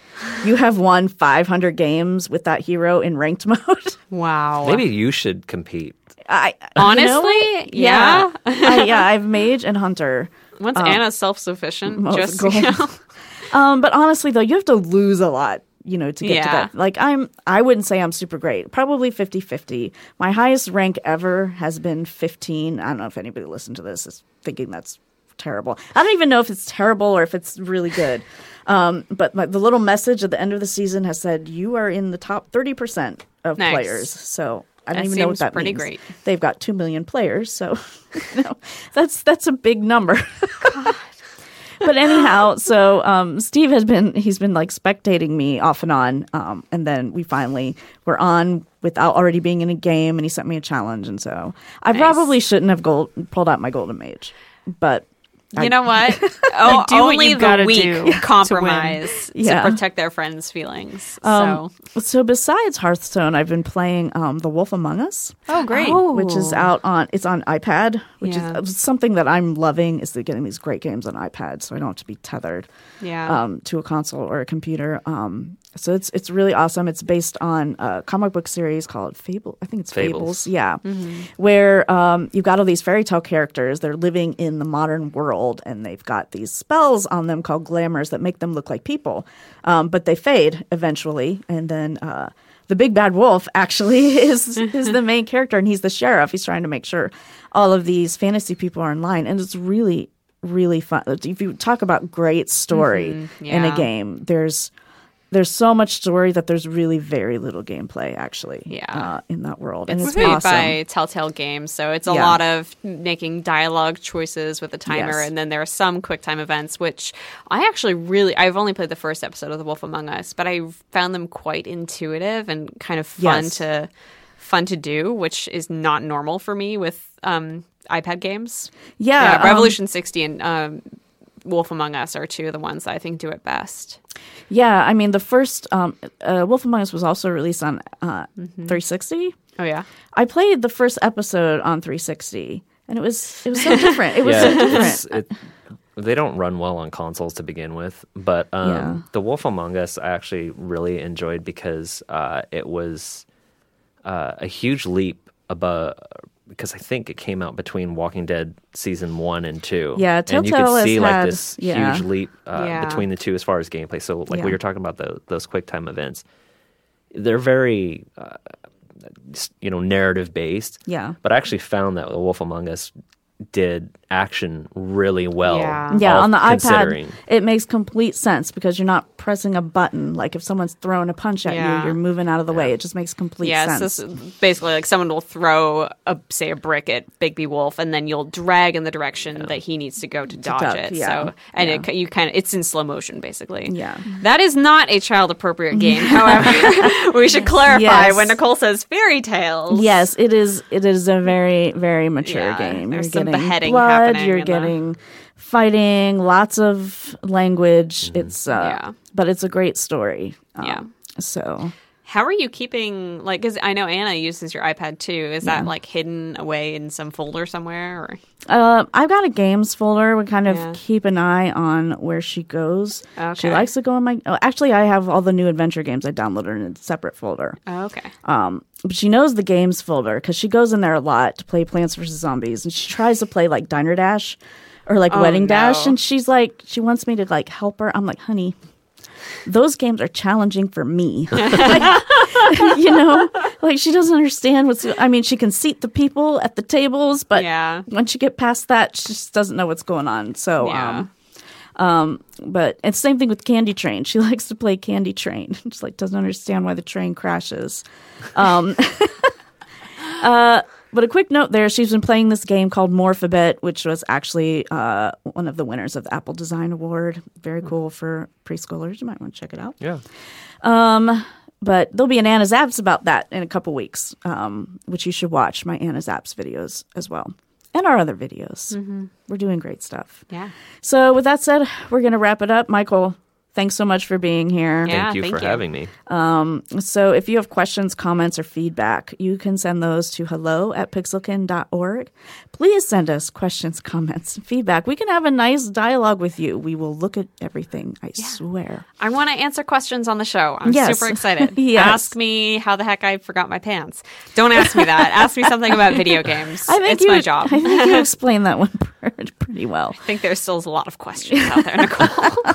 Speaker 3: you have won 500 games with that hero in ranked mode.
Speaker 4: Wow.
Speaker 6: Maybe you should compete.
Speaker 3: I
Speaker 4: Honestly,
Speaker 3: you know what?
Speaker 4: yeah.
Speaker 3: I, yeah, I've mage and hunter.
Speaker 4: Once Anna's self sufficient, just
Speaker 3: gold.
Speaker 4: you know,
Speaker 3: Um, but honestly, though, you have to lose a lot, you know, to get
Speaker 4: Yeah.
Speaker 3: to that. Like, I'm, I wouldn't say I'm super great. Probably 50 50. My highest rank ever has been 15. I don't know if anybody listened to this is thinking that's terrible. I don't even know if it's terrible or if it's really good. Um, but my, the little message at the end of the season has said, you are in the top 30% of
Speaker 4: Nice.
Speaker 3: players. So, I don't
Speaker 4: That
Speaker 3: even know what that
Speaker 4: pretty
Speaker 3: means.
Speaker 4: great.
Speaker 3: They've got two million players, so you know, that's that's a big number. but anyhow, so um, Steve has been he's been like spectating me off and on, um, and then we finally were on without already being in a game, and he sent me a challenge, and so I probably shouldn't have gold, pulled out my golden mage, but I-
Speaker 4: you know what? Oh,
Speaker 5: do what
Speaker 4: only
Speaker 5: you
Speaker 4: the weak
Speaker 5: to
Speaker 4: compromise to,
Speaker 3: Yeah.
Speaker 4: protect their friends' feelings.
Speaker 3: Um,
Speaker 4: so
Speaker 3: so besides Hearthstone, I've been playing um, The Wolf Among Us.
Speaker 5: Oh, great.
Speaker 3: which is out on it's on iPad, which
Speaker 4: Yeah.
Speaker 3: is something that I'm loving is getting these great games on iPad, so I don't have to be tethered
Speaker 4: Yeah.
Speaker 3: um, to a console or a computer. Um, so it's it's really awesome. It's based on a comic book series called Fable. I think it's Fables.
Speaker 6: Fables.
Speaker 3: Yeah, where um, you've got all these fairy tale characters. They're living in the modern world, and they've got these spells on them called glamours that make them look like people, um, but they fade eventually, and then. Uh, the big bad wolf actually is is the main character, and he's the sheriff. He's trying to make sure all of these fantasy people are in line, and it's really really fun. If you talk about great story in a game, there's there's so much story that there's really very little gameplay actually.
Speaker 4: Yeah.
Speaker 3: uh, in that world, and
Speaker 4: it's
Speaker 3: it's,
Speaker 4: made
Speaker 3: awesome.
Speaker 4: by Telltale Games, so it's a
Speaker 3: Yeah.
Speaker 4: lot of making dialogue choices with the timer,
Speaker 3: Yes.
Speaker 4: and then there are some quick time events, which I actually really I've only played the first episode of The Wolf Among Us, but I found them quite intuitive and kind of fun
Speaker 3: Yes.
Speaker 4: to fun to do, which is not normal for me with um, iPad games.
Speaker 3: Yeah, um,
Speaker 4: Revolution 60 and um, Wolf Among Us are two of the ones that I think do it best.
Speaker 3: Yeah, I mean the first um, uh, Wolf Among Us was also released on uh,
Speaker 4: Mm-hmm.
Speaker 3: 360.
Speaker 4: Oh yeah,
Speaker 3: I played the first episode on 360, and it was it was so different. It was
Speaker 6: yeah,
Speaker 3: so different.
Speaker 6: it, they don't run well on consoles to begin with. But um,
Speaker 3: Yeah.
Speaker 6: the Wolf Among Us, I actually really enjoyed because uh, it was uh, a huge leap above. Because I think it came out between Walking Dead season one and two.
Speaker 3: Yeah, Telltale
Speaker 6: and you could
Speaker 3: has
Speaker 6: see like
Speaker 3: had-
Speaker 6: this
Speaker 3: yeah.
Speaker 6: huge leap uh,
Speaker 4: Yeah.
Speaker 6: between the two as far as gameplay. So, like
Speaker 3: Yeah.
Speaker 6: we were talking about the, those quick time events, they're very, uh, you know, narrative based.
Speaker 3: Yeah.
Speaker 6: But I actually found that The Wolf Among Us did action really well.
Speaker 4: Yeah.
Speaker 3: Yeah, on the
Speaker 6: considering.
Speaker 3: iPad, it makes complete sense because you're not pressing a button. Like if someone's throwing a punch at
Speaker 4: Yeah.
Speaker 3: you, you're moving out of the way. It just makes complete
Speaker 4: Yeah,
Speaker 3: sense.
Speaker 4: so basically like someone will throw a say a brick at Bigby Wolf, and then you'll drag in the direction that he needs to go to dodge
Speaker 3: duck,
Speaker 4: it.
Speaker 3: yeah,
Speaker 4: So and
Speaker 3: yeah.
Speaker 4: it you kind of it's in slow motion basically.
Speaker 3: Yeah.
Speaker 4: that is not a child appropriate game. However, we should clarify
Speaker 3: Yes.
Speaker 4: when Nicole says fairy tales.
Speaker 3: Yes, it is. It is a very, very mature
Speaker 4: Yeah,
Speaker 3: game.
Speaker 4: there's some
Speaker 3: getting
Speaker 4: beheading
Speaker 3: blood. You're
Speaker 4: in the-
Speaker 3: getting fighting. Lots of language. It's uh,
Speaker 4: Yeah.
Speaker 3: but it's a great story. Um,
Speaker 4: Yeah.
Speaker 3: So
Speaker 4: How are you keeping like? Because I know Anna uses your iPad too. Is that like hidden away in some folder somewhere? Or
Speaker 3: uh, I've got a games folder. We kind of
Speaker 4: Yeah.
Speaker 3: keep an eye on where she goes. She likes to go on my. Oh, actually, I have all the new adventure games I downloaded in a separate folder.
Speaker 4: oh, okay,
Speaker 3: Um, but she knows the games folder because she goes in there a lot to play Plants vs Zombies, and she tries to play like Diner Dash or like Wedding Dash, and she's like, she wants me to like help her. I'm like, honey, those games are challenging for me. you know, like she doesn't understand what's. I mean, she can seat the people at the tables, but
Speaker 4: Yeah.
Speaker 3: once you get past that, she just doesn't know what's going on. So,
Speaker 4: Yeah.
Speaker 3: um, um, but it's the same thing with Candy Train. She likes to play Candy Train. Just like doesn't understand why the train crashes. Um, uh, but a quick note there: she's been playing this game called Morphabet, which was actually uh, one of the winners of the Apple Design Award. Very cool for preschoolers. You might want to check it out.
Speaker 6: Yeah.
Speaker 3: Um, but there'll be an Anna's Apps about that in a couple weeks, um, which you should watch my Anna's Apps videos as well, and our other videos. We're doing great stuff.
Speaker 4: yeah.
Speaker 3: So, with that said, we're going to wrap it up. Michael, thanks so much for being here.
Speaker 4: Yeah,
Speaker 6: thank you
Speaker 4: thank
Speaker 6: for
Speaker 4: you.
Speaker 6: having me.
Speaker 3: Um, so if you have questions, comments, or feedback, you can send those to hello at pixelkin.org. Please send us questions, comments, and feedback. We can have a nice dialogue with you. We will look at everything, I swear.
Speaker 4: I want to answer questions on the show. I'm
Speaker 3: Yes.
Speaker 4: super excited.
Speaker 3: Yes.
Speaker 4: Ask me how the heck I forgot my pants. Don't ask me that. ask me something about video games.
Speaker 3: I think
Speaker 4: it's
Speaker 3: you,
Speaker 4: my job.
Speaker 3: I think you explained that one pretty well.
Speaker 4: I think there's still a lot of questions out there, Nicole.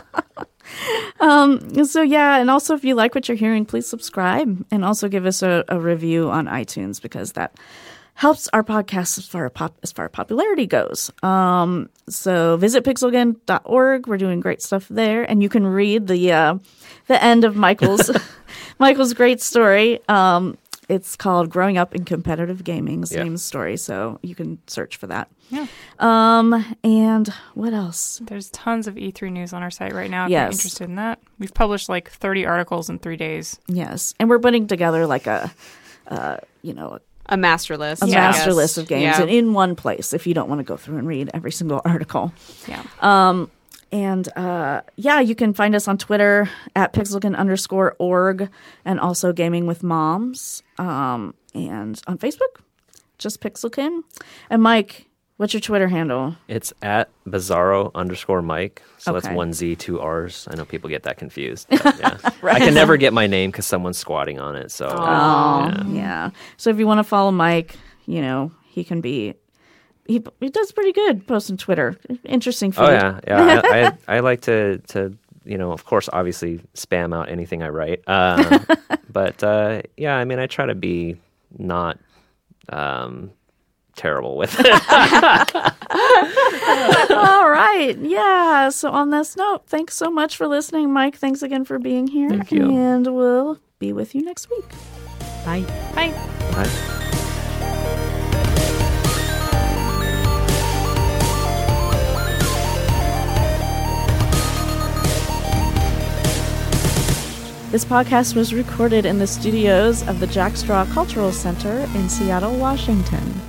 Speaker 3: So yeah, and also if you like what you're hearing, please subscribe and also give us a, a review on iTunes because that helps our podcast as far pop, as far as popularity goes. Um, so visit pixelkin.org. We're doing great stuff there, and you can read the uh, the end of Michael's Michael's great story. Um, it's called "Growing Up in Competitive Gaming."
Speaker 6: Yeah.
Speaker 3: Same story, so you can search for that.
Speaker 5: Yeah.
Speaker 3: Um, and what else?
Speaker 5: There's tons of E3 news on our site right now if
Speaker 3: Yes.
Speaker 5: you're interested in that. We've published like 30 articles in three days.
Speaker 3: Yes, and we're putting together like a, uh, you know,
Speaker 4: A master list.
Speaker 3: a
Speaker 4: I
Speaker 3: master list of games
Speaker 4: Yeah.
Speaker 3: and in one place if you don't want to go through and read every single article.
Speaker 5: Yeah.
Speaker 3: And uh, yeah, you can find us on Twitter at pixelkin underscore org and also Gaming with Moms. Um, and on Facebook, just Pixelkin. And Mike, what's your Twitter handle?
Speaker 6: It's at Bizarro underscore Mike. So
Speaker 3: Okay.
Speaker 6: that's one Z, two R's. I know people get that confused. yeah. I can never get my name because someone's squatting on it. So yeah.
Speaker 3: Yeah. So if you want to follow Mike, you know, he can be. He, he does pretty good posting Twitter. Interesting feed.
Speaker 6: Oh yeah, yeah. I, I I like to to you know, of course, obviously spam out anything I write. Uh, but uh, yeah, I mean, I try to be not um, terrible with it.
Speaker 3: All right. Yeah. So on this note, thanks so much for listening, Mike. Thanks again for being here.
Speaker 6: Thank you.
Speaker 3: And we'll be with you next week. Bye.
Speaker 5: Bye.
Speaker 6: Bye.
Speaker 3: This podcast was recorded in the studios of the Jack Straw Cultural Center in Seattle, Washington.